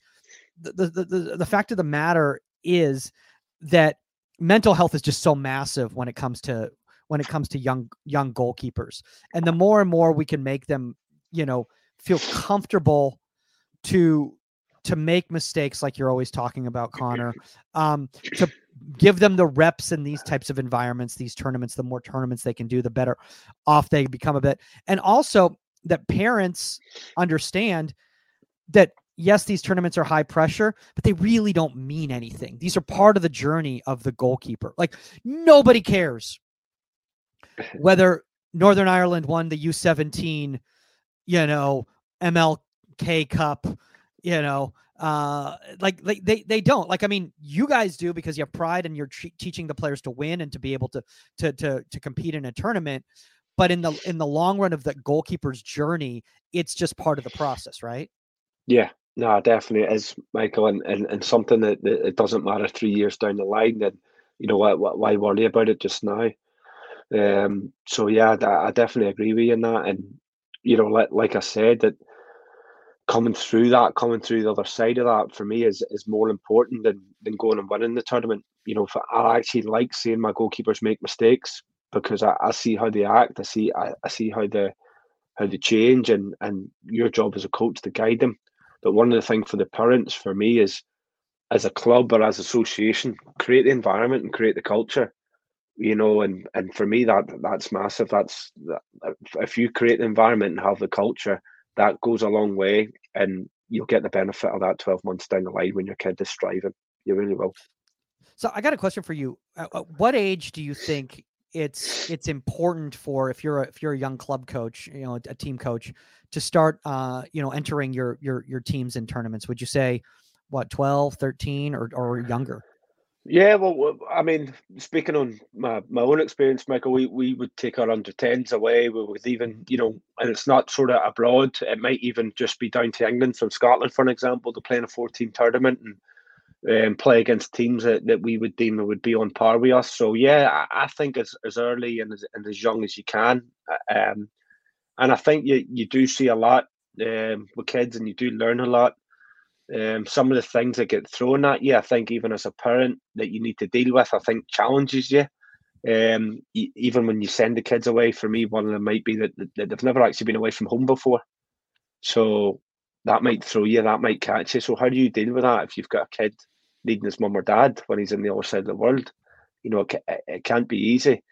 the, the the the fact of the matter is that mental health is just so massive when it comes to when it comes to young young goalkeepers. And the more and more we can make them, you know, feel comfortable to to make mistakes like you're always talking about Conor, um, to give them the reps in these types of environments, these tournaments, the more tournaments they can do, the better off they become a bit. And also that parents understand that yes, these tournaments are high pressure, but they really don't mean anything. These are part of the journey of the goalkeeper. Like nobody cares whether Northern Ireland won the U17, you know, Milk Cup, you know, uh, like, like they they don't like. I mean, you guys do because you have pride and you're tre- teaching the players to win and to be able to to to to compete in a tournament. But in the in the long run of the goalkeeper's journey, it's just part of the process, right? Yeah, no, definitely is, Michael, and, and, and something that, that it doesn't matter three years down the line. Then you know what, why worry about it just now? Um, so yeah, I, I definitely agree with you in that. And you know, like like I said, that coming through that, coming through the other side of that, for me is is more important than than going and winning the tournament. You know, I actually like seeing my goalkeepers make mistakes because I, I see how they act. I see I, I see how the how they change, and and your job as a coach to guide them. But one of the things for the parents, for me, is as a club or as association, create the environment and create the culture you know and and for me that that's massive. That's if you create the environment and have the culture that goes a long way and you'll get the benefit of that 12 months down the line when your kid is striving you really will. So i got a question for you. At what age do you think it's it's important for if you're a, if you're a young club coach, you know, a, a team coach, to start uh, you know entering your your your teams in tournaments? Would you say what 12, 13 or or younger? Yeah, well, I mean, speaking on my, my own experience, Michael, we, we would take our under 10s away. We would even, you know, and it's not sort of abroad. It might even just be down to England from Scotland, for an example, to play in a 14 tournament and um, play against teams that, that we would deem would be on par with us. So, yeah, I, I think as, as early and as, and as young as you can. Um, and I think you, you do see a lot um, with kids and you do learn a lot um, some of the things that get thrown at you, I think, even as a parent, that you need to deal with, I think challenges you. Um, even when you send the kids away, for me, one of them might be that, that they've never actually been away from home before. So that might throw you, that might catch you. So, how do you deal with that if you've got a kid needing his mum or dad when he's in the other side of the world? You know, it, it can't be easy.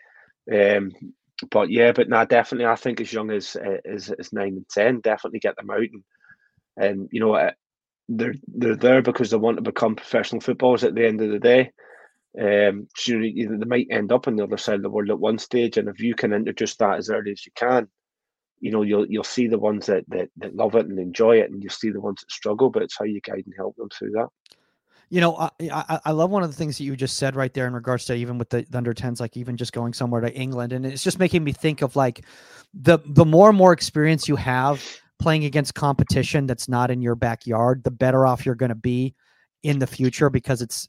Um, but yeah, but now definitely, I think as young as as, as nine and ten, definitely get them out and and you know they're they're there because they want to become professional footballers at the end of the day. Um, so you they might end up on the other side of the world at one stage, and if you can introduce that as early as you can, you know you'll you'll see the ones that that, that love it and enjoy it, and you'll see the ones that struggle. But it's how you guide and help them through that. You know, I, I, I love one of the things that you just said right there in regards to even with the, the under tens, like even just going somewhere to England, and it's just making me think of like the the more and more experience you have playing against competition that's not in your backyard, the better off you're going to be in the future because it's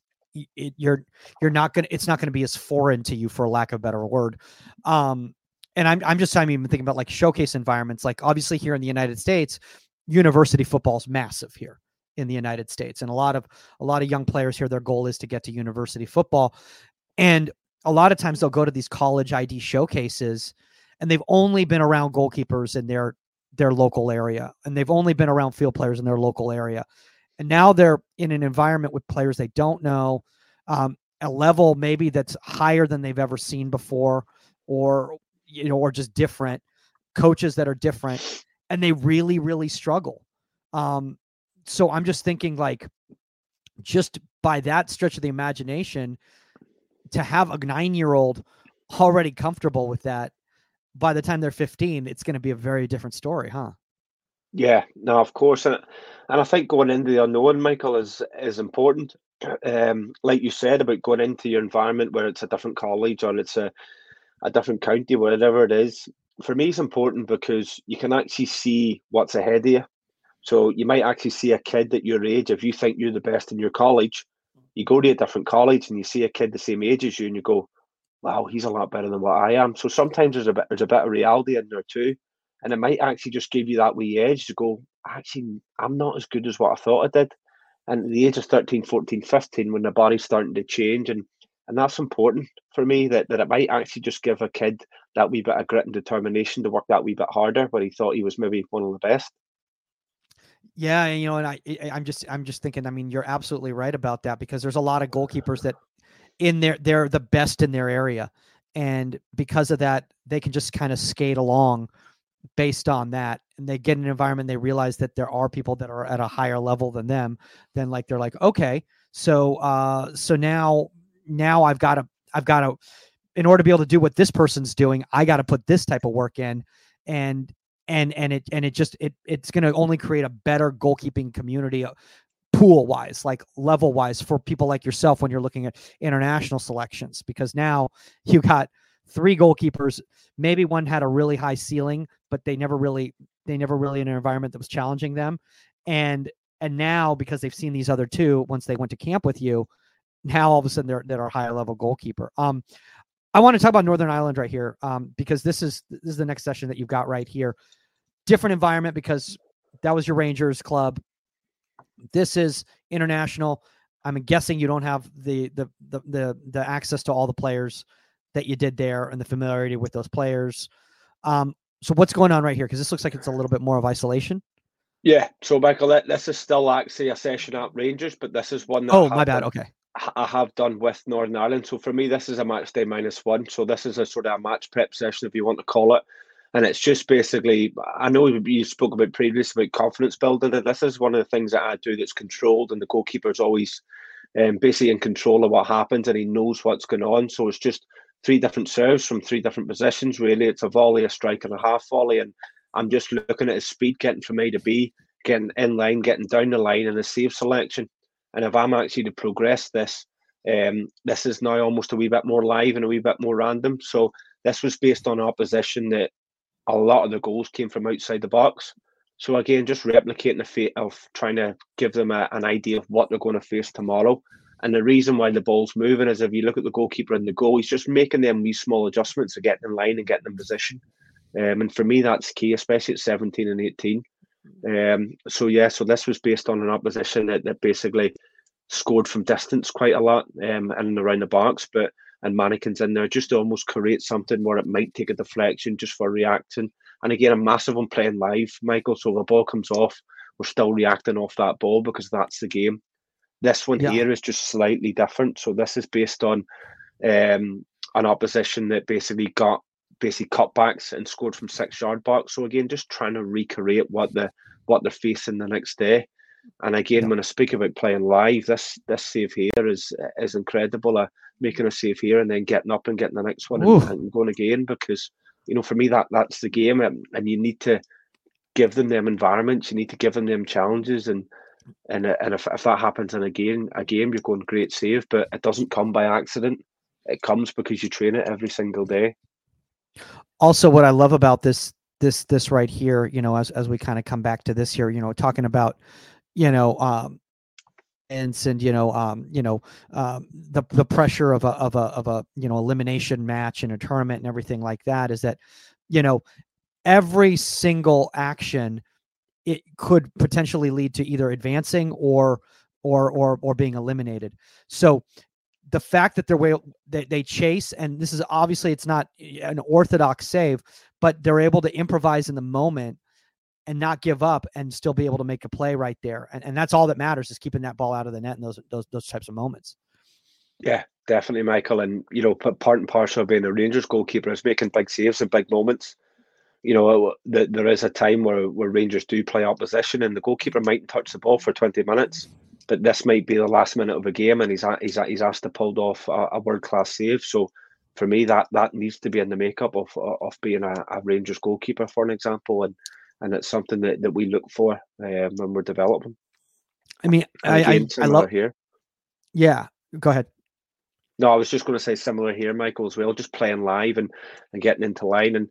it, you're you're not gonna it's not gonna be as foreign to you for lack of a better word. Um, and I'm I'm just I'm even thinking about like showcase environments. Like obviously here in the United States, university football is massive here in the United States, and a lot of a lot of young players here, their goal is to get to university football, and a lot of times they'll go to these college ID showcases, and they've only been around goalkeepers in their their local area and they've only been around field players in their local area. And now they're in an environment with players they don't know um, a level maybe that's higher than they've ever seen before or you know or just different coaches that are different and they really really struggle. Um, so i'm just thinking like just by that stretch of the imagination to have a nine year old already comfortable with that by the time they're 15, it's going to be a very different story, huh? Yeah, no, of course, and and I think going into the unknown, Michael, is is important. Um, like you said about going into your environment where it's a different college or it's a a different county, wherever it is. For me, it's important because you can actually see what's ahead of you. So you might actually see a kid at your age. If you think you're the best in your college, you go to a different college and you see a kid the same age as you, and you go, wow, he's a lot better than what I am. So sometimes there's a bit there's a bit of reality in there too. And it might actually just give you that wee edge to go, actually, I'm not as good as what I thought I did. And at the age of 13, 14, 15, when the body's starting to change and and that's important for me that, that it might actually just give a kid that wee bit of grit and determination to work that wee bit harder where he thought he was maybe one of the best. Yeah, you know, and I, I'm just, I'm just thinking. I mean, you're absolutely right about that because there's a lot of goalkeepers that in their they're the best in their area. And because of that they can just kind of skate along based on that. And they get an environment they realize that there are people that are at a higher level than them then like they're like okay so uh so now now i've got to i've got to in order to be able to do what this person's doing i got to put this type of work in. And and and it and it just it it's going to only create a better goalkeeping community pool wise, like level wise for people like yourself when you're looking at international selections, because now you got three goalkeepers. Maybe one had a really high ceiling, but they never really, they never really in an environment that was challenging them. And, and now because they've seen these other two, once they went to camp with you, now all of a sudden they're, they're a higher level goalkeeper. Um, I want to talk about Northern Ireland right here, um, because this is this is the next session that you've got right here. Different environment because that was your Rangers club. This is international. I'm guessing you don't have the the the the, the access to all the players that you did there and the familiarity with those players. Um, so what's going on right here? Because this looks like it's a little bit more of isolation. Yeah. So Michael, this is still actually a session at Rangers, but this is one. That oh, my bad. Okay. I have done with Northern Ireland. So for me, this is a match day minus one. So this is a sort of a match prep session, if you want to call it and it's just basically i know you spoke about previously about confidence building and this is one of the things that i do that's controlled and the goalkeeper's always um, basically in control of what happens and he knows what's going on so it's just three different serves from three different positions. Really, it's a volley, a strike, and a half volley. And I'm just looking at his speed, getting from A to B, getting in line, getting down the line, and the save selection. And if I'm actually to progress this, um, this is now almost a wee bit more live and a wee bit more random. So this was based on opposition that a lot of the goals came from outside the box. So again, just replicating the fate of trying to give them a, an idea of what they're going to face tomorrow. And the reason why the ball's moving is if you look at the goalkeeper and the goal, he's just making them these small adjustments to get in line and getting in position. Um, and for me, that's key, especially at 17 and 18. Um, so yeah, so this was based on an opposition that, that basically scored from distance quite a lot um, and around the box, but and mannequins in there just to almost create something where it might take a deflection just for reacting. And again, a massive one playing live, Michael. So the ball comes off, we're still reacting off that ball because that's the game. This one yeah. here is just slightly different. So this is based on um, an opposition that basically got basically cutbacks and scored from six yard box. So again, just trying to recreate what the what they're facing the next day. And again, yeah. when I speak about playing live, this this save here is is incredible. Uh, making a save here and then getting up and getting the next one and, and, going again because you know for me that that's the game and, and you need to give them them environments. You need to give them them challenges and and and if, if that happens in a game, a game you're going great save, but it doesn't come by accident. It comes because you train it every single day. Also, what I love about this this this right here, you know, as as we kind of come back to this here, you know, talking about, you know, um, and and you know um you know um the the pressure of a of a of a you know elimination match in a tournament and everything like that is that you know every single action it could potentially lead to either advancing or or or or being eliminated. So the fact that they're way they, they chase and this is obviously it's not an orthodox save, but they're able to improvise in the moment and not give up and still be able to make a play right there. And and that's all that matters is keeping that ball out of the net in those those those types of moments. Yeah, definitely, Michael. And you know, part and parcel of being a Rangers goalkeeper is making big saves in big moments you know, uh, that there is a time where, where Rangers do play opposition and the goalkeeper mightn't touch the ball for 20 minutes, but this might be the last minute of a game and he's he's he's asked to pull off a, a world class save. So for me, that that needs to be in the makeup of of being a, a Rangers goalkeeper, for an example, and and it's something that, that we look for um, when we're developing. I mean, I I, I love here. Yeah, go ahead. No, I was just going to say similar here, Michael, as well. Just playing live and and getting into line and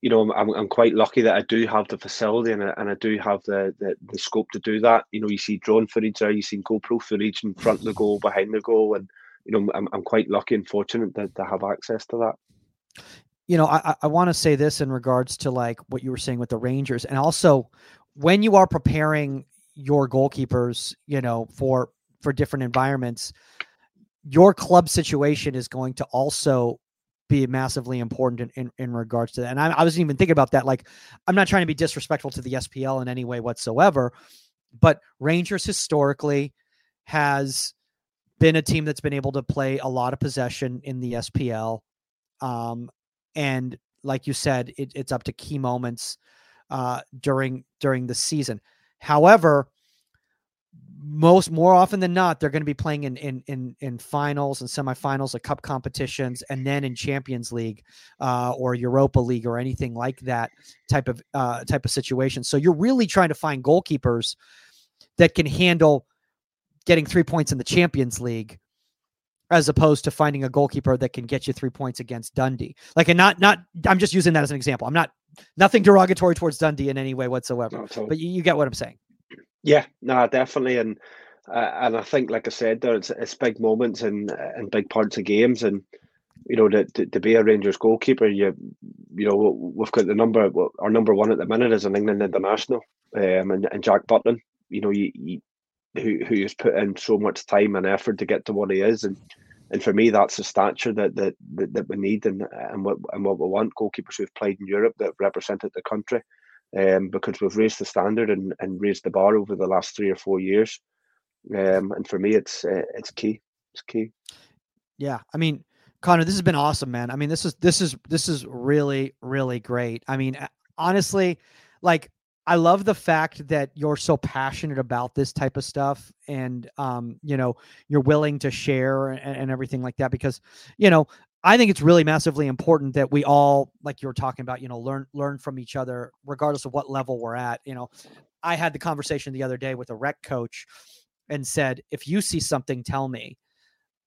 you know, I'm, I'm quite lucky that I do have the facility and I, and I do have the, the, the scope to do that. You know, you see drone footage there, you see GoPro footage in front of the goal, behind the goal, and you know, I'm, I'm quite lucky and fortunate to, to have access to that. You know, I, I want to say this in regards to like what you were saying with the Rangers, and also when you are preparing your goalkeepers, you know, for for different environments, your club situation is going to also be massively important in, in, in regards to that. And I, I wasn't even thinking about that. Like, I'm not trying to be disrespectful to the SPL in any way whatsoever, but Rangers historically has been a team that's been able to play a lot of possession in the SPL. Um, and like you said, it, it's up to key moments uh, during during the season. However, most more often than not they're going to be playing in in in, in finals and semifinals of cup competitions and then in champions league uh, or europa league or anything like that type of uh, type of situation so you're really trying to find goalkeepers that can handle getting three points in the champions league as opposed to finding a goalkeeper that can get you three points against dundee. Like and not not i'm just using that as an example. I'm not nothing derogatory towards dundee in any way whatsoever but you, you get what i'm saying. Yeah, no, definitely, and uh, and I think, like I said, there it's, it's big moments and and big parts of games, and you know, to, to, to, be a Rangers goalkeeper, you you know, we've got the number our number one at the minute is an England international, um, and, and Jack Butland, you know, you, you, who who has put in so much time and effort to get to what he is, and and for me, that's the stature that that that, that we need and and what and what we want goalkeepers who've played in Europe that represented the country um, because we've raised the standard and, and raised the bar over the last three or four years. Um, and for me, it's uh, it's key. It's key. Yeah, I mean, Conor, this has been awesome, man. I mean, this is this is this is really really great. I mean, honestly, like I love the fact that you're so passionate about this type of stuff, and um, you know, you're willing to share and, and everything like that because, you know, I think it's really massively important that we all, like you were talking about, you know, learn learn from each other, regardless of what level we're at. You know, I had the conversation the other day with a rec coach and said, if you see something, tell me,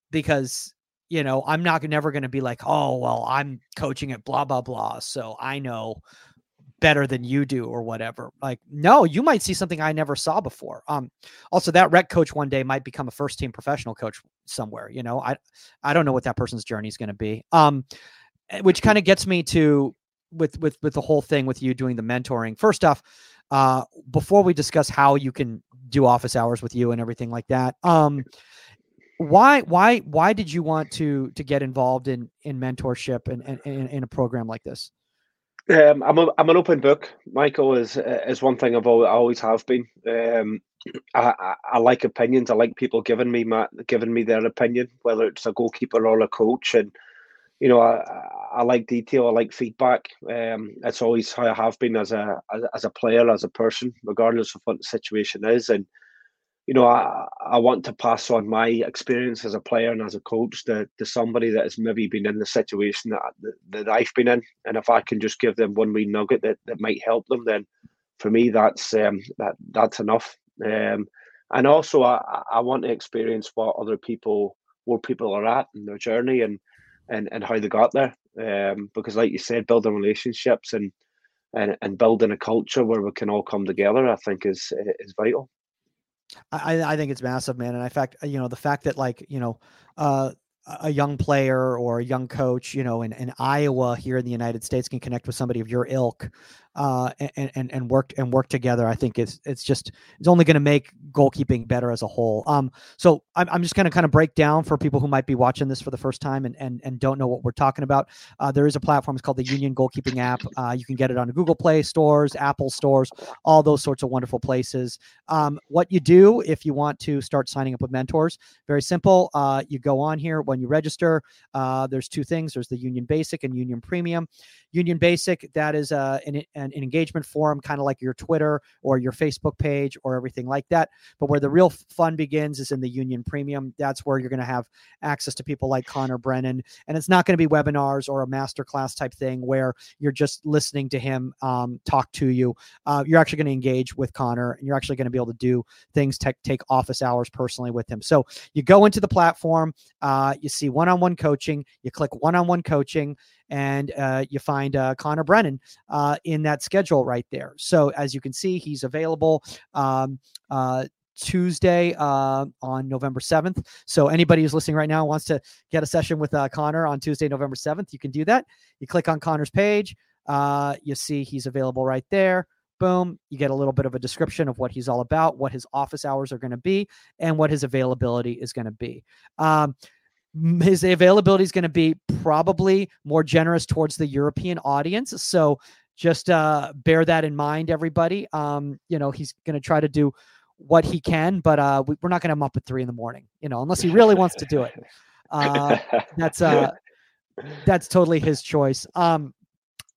because you know I'm not never going to be like, oh well, I'm coaching at blah blah blah, so I know better than you do or whatever. Like, no, you might see something I never saw before. Um, also that rec coach one day might become a first team professional coach somewhere. You know, I I don't know what that person's journey is going to be. Um, eh, which kind of gets me to with with with the whole thing with you doing the mentoring. First off, uh, before we discuss how you can do office hours with you and everything like that, um, why why why did you want to to get involved in in mentorship and in, in a program like this? Um, I'm a, I'm an open book. Michael is is one thing I've always, I always have been. Um, I, I, I, like opinions. I like people giving me my giving me their opinion, whether it's a goalkeeper or a coach. And you know, I, I like detail. I like feedback. Um, it's always how I have been as a as, as a player, as a person, regardless of what the situation is. And you know, I, I want to pass on my experience as a player and as a coach to, to somebody that has maybe been in the situation that, that, I've been in. And if I can just give them one wee nugget that, that might help them, then for me, that's um, that that's enough. Um, and also, I, I want to experience what other people, where people are at in their journey and, and, and how they got there. Um, because, like you said, building relationships and, and, and building a culture where we can all come together, I think is is vital. I, I think it's massive, man. And in fact, you know, the fact that like, you know, uh, a young player or a young coach, you know, in, in Iowa here in the United States can connect with somebody of your ilk uh, and, and and and work together. I think it's it's just it's only going to make goalkeeping better as a whole. Um, so I'm, I'm just going to kind of break down for people who might be watching this for the first time and and, and don't know what we're talking about. Uh, there is a platform. It's called the Union Goalkeeping app. Uh, you can get it on Google Play stores, Apple stores, all those sorts of wonderful places. Um, what you do if you want to start signing up with mentors, very simple. Uh, you go on here when you register. Uh, there's two things. There's the Union Basic and Union Premium. Union Basic that is uh, an, an engagement forum, kind of like your Twitter or your Facebook page or everything like that. But where the real fun begins is in the Union Premium. That's where you're going to have access to people like Conor Brennan. And it's not going to be webinars or a masterclass type thing where you're just listening to him um, talk to you. Uh, you're actually going to engage with Conor and you're actually going to be able to do things, te- take office hours personally with him. So you go into the platform, uh, you see one on one coaching, you click one on one coaching and uh, you find uh, Conor Brennan uh, in that schedule right there. So as you can see, he's available. Um, uh, Tuesday uh, on November 7th. So anybody who's listening right now wants to get a session with uh, Conor on Tuesday, November 7th, you can do that. You click on Conor's page, uh, you see he's available right there. Boom, you get a little bit of a description of what he's all about, what his office hours are going to be, and what his availability is going to be. Um, his availability is going to be probably more generous towards the European audience. So just uh, bear that in mind, everybody. Um, you know, he's going to try to do what he can, but uh, we, are not going to have him up at three in the morning, you know, unless he really wants to do it. Uh, that's uh, that's totally his choice. Um,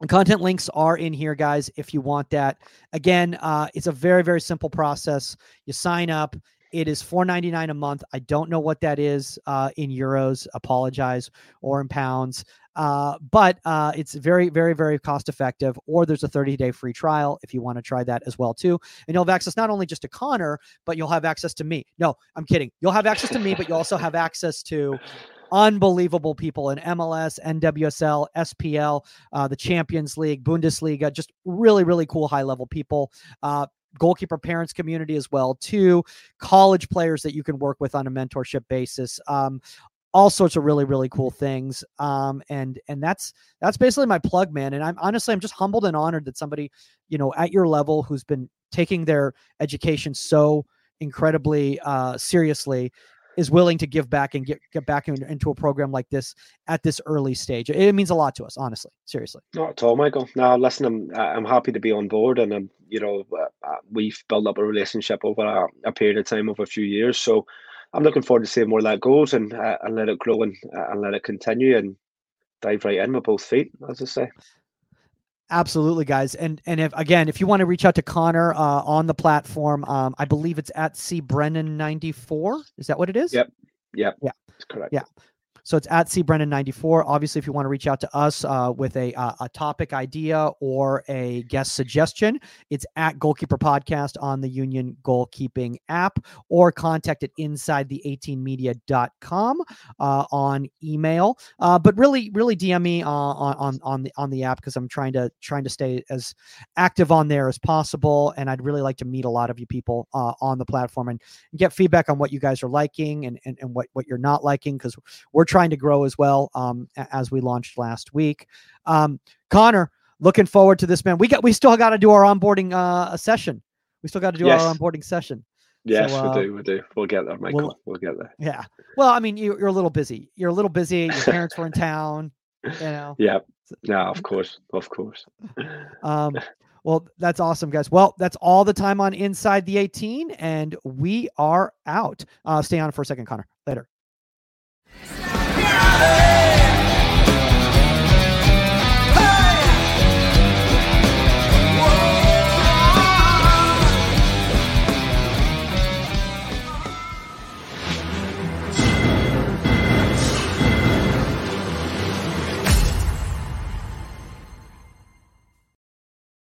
content links are in here, guys. If you want that, again, uh, it's a very very simple process. You sign up, it is four ninety nine a month. I don't know what that is uh, in euros. Apologize or in pounds. Uh, but uh, it's very, very, very cost effective. Or there's a 30 day free trial if you want to try that as well too. And you'll have access not only just to Conor, but you'll have access to me. No, I'm kidding. You'll have access to me, but you also have access to unbelievable people in MLS, NWSL, SPL, uh, the Champions League, Bundesliga, just really, really cool high level people. Uh, goalkeeper parents community as well too college players that you can work with on a mentorship basis um, all sorts of really really cool things um, and and that's that's basically my plug man and i'm honestly i'm just humbled and honored that somebody you know at your level who's been taking their education so incredibly uh, seriously is willing to give back and get, get back in, into a program like this at this early stage. It means a lot to us, honestly, seriously. Not at all, Michael. No, listen, I'm I'm happy to be on board, and I'm you know uh, uh, we've built up a relationship over a, a, period of time over a few years, so I'm looking forward to seeing where that goes and uh, and let it grow and uh, and let it continue and dive right in with both feet, as I say. Absolutely, guys. And and if again, if you want to reach out to Conor uh, on the platform, um, I believe it's at C Brennan ninety four. Is that what it is? Yep. Yep. Yeah. That's correct. Yeah. So it's at cbrennan94. Obviously, if you want to reach out to us uh, with a, uh, a topic idea or a guest suggestion, it's at Goalkeeper Podcast on the Union Goalkeeping app or contact at inside the 18media.com uh, on email. Uh, but really, really DM me uh, on, on, on the on the app because I'm trying to trying to stay as active on there as possible. And I'd really like to meet a lot of you people uh, on the platform and, and get feedback on what you guys are liking and, and, and what, what you're not liking because we're trying to grow as well um, as we launched last week. Um, Conor, looking forward to this man. We got we still got to do our onboarding uh, session. We still got to do yes. our onboarding session. Yes, so, uh, we do. We do. We'll get there, Michael. We'll, we'll get there. Yeah. Well, I mean, you, are a little busy. You're a little busy. Your parents were in town. You know. Yeah. No, of course, of course. um, well, that's awesome, guys. Well, that's all the time on Inside the 18, and we are out. Uh, stay on for a second, Conor. Later. Hey!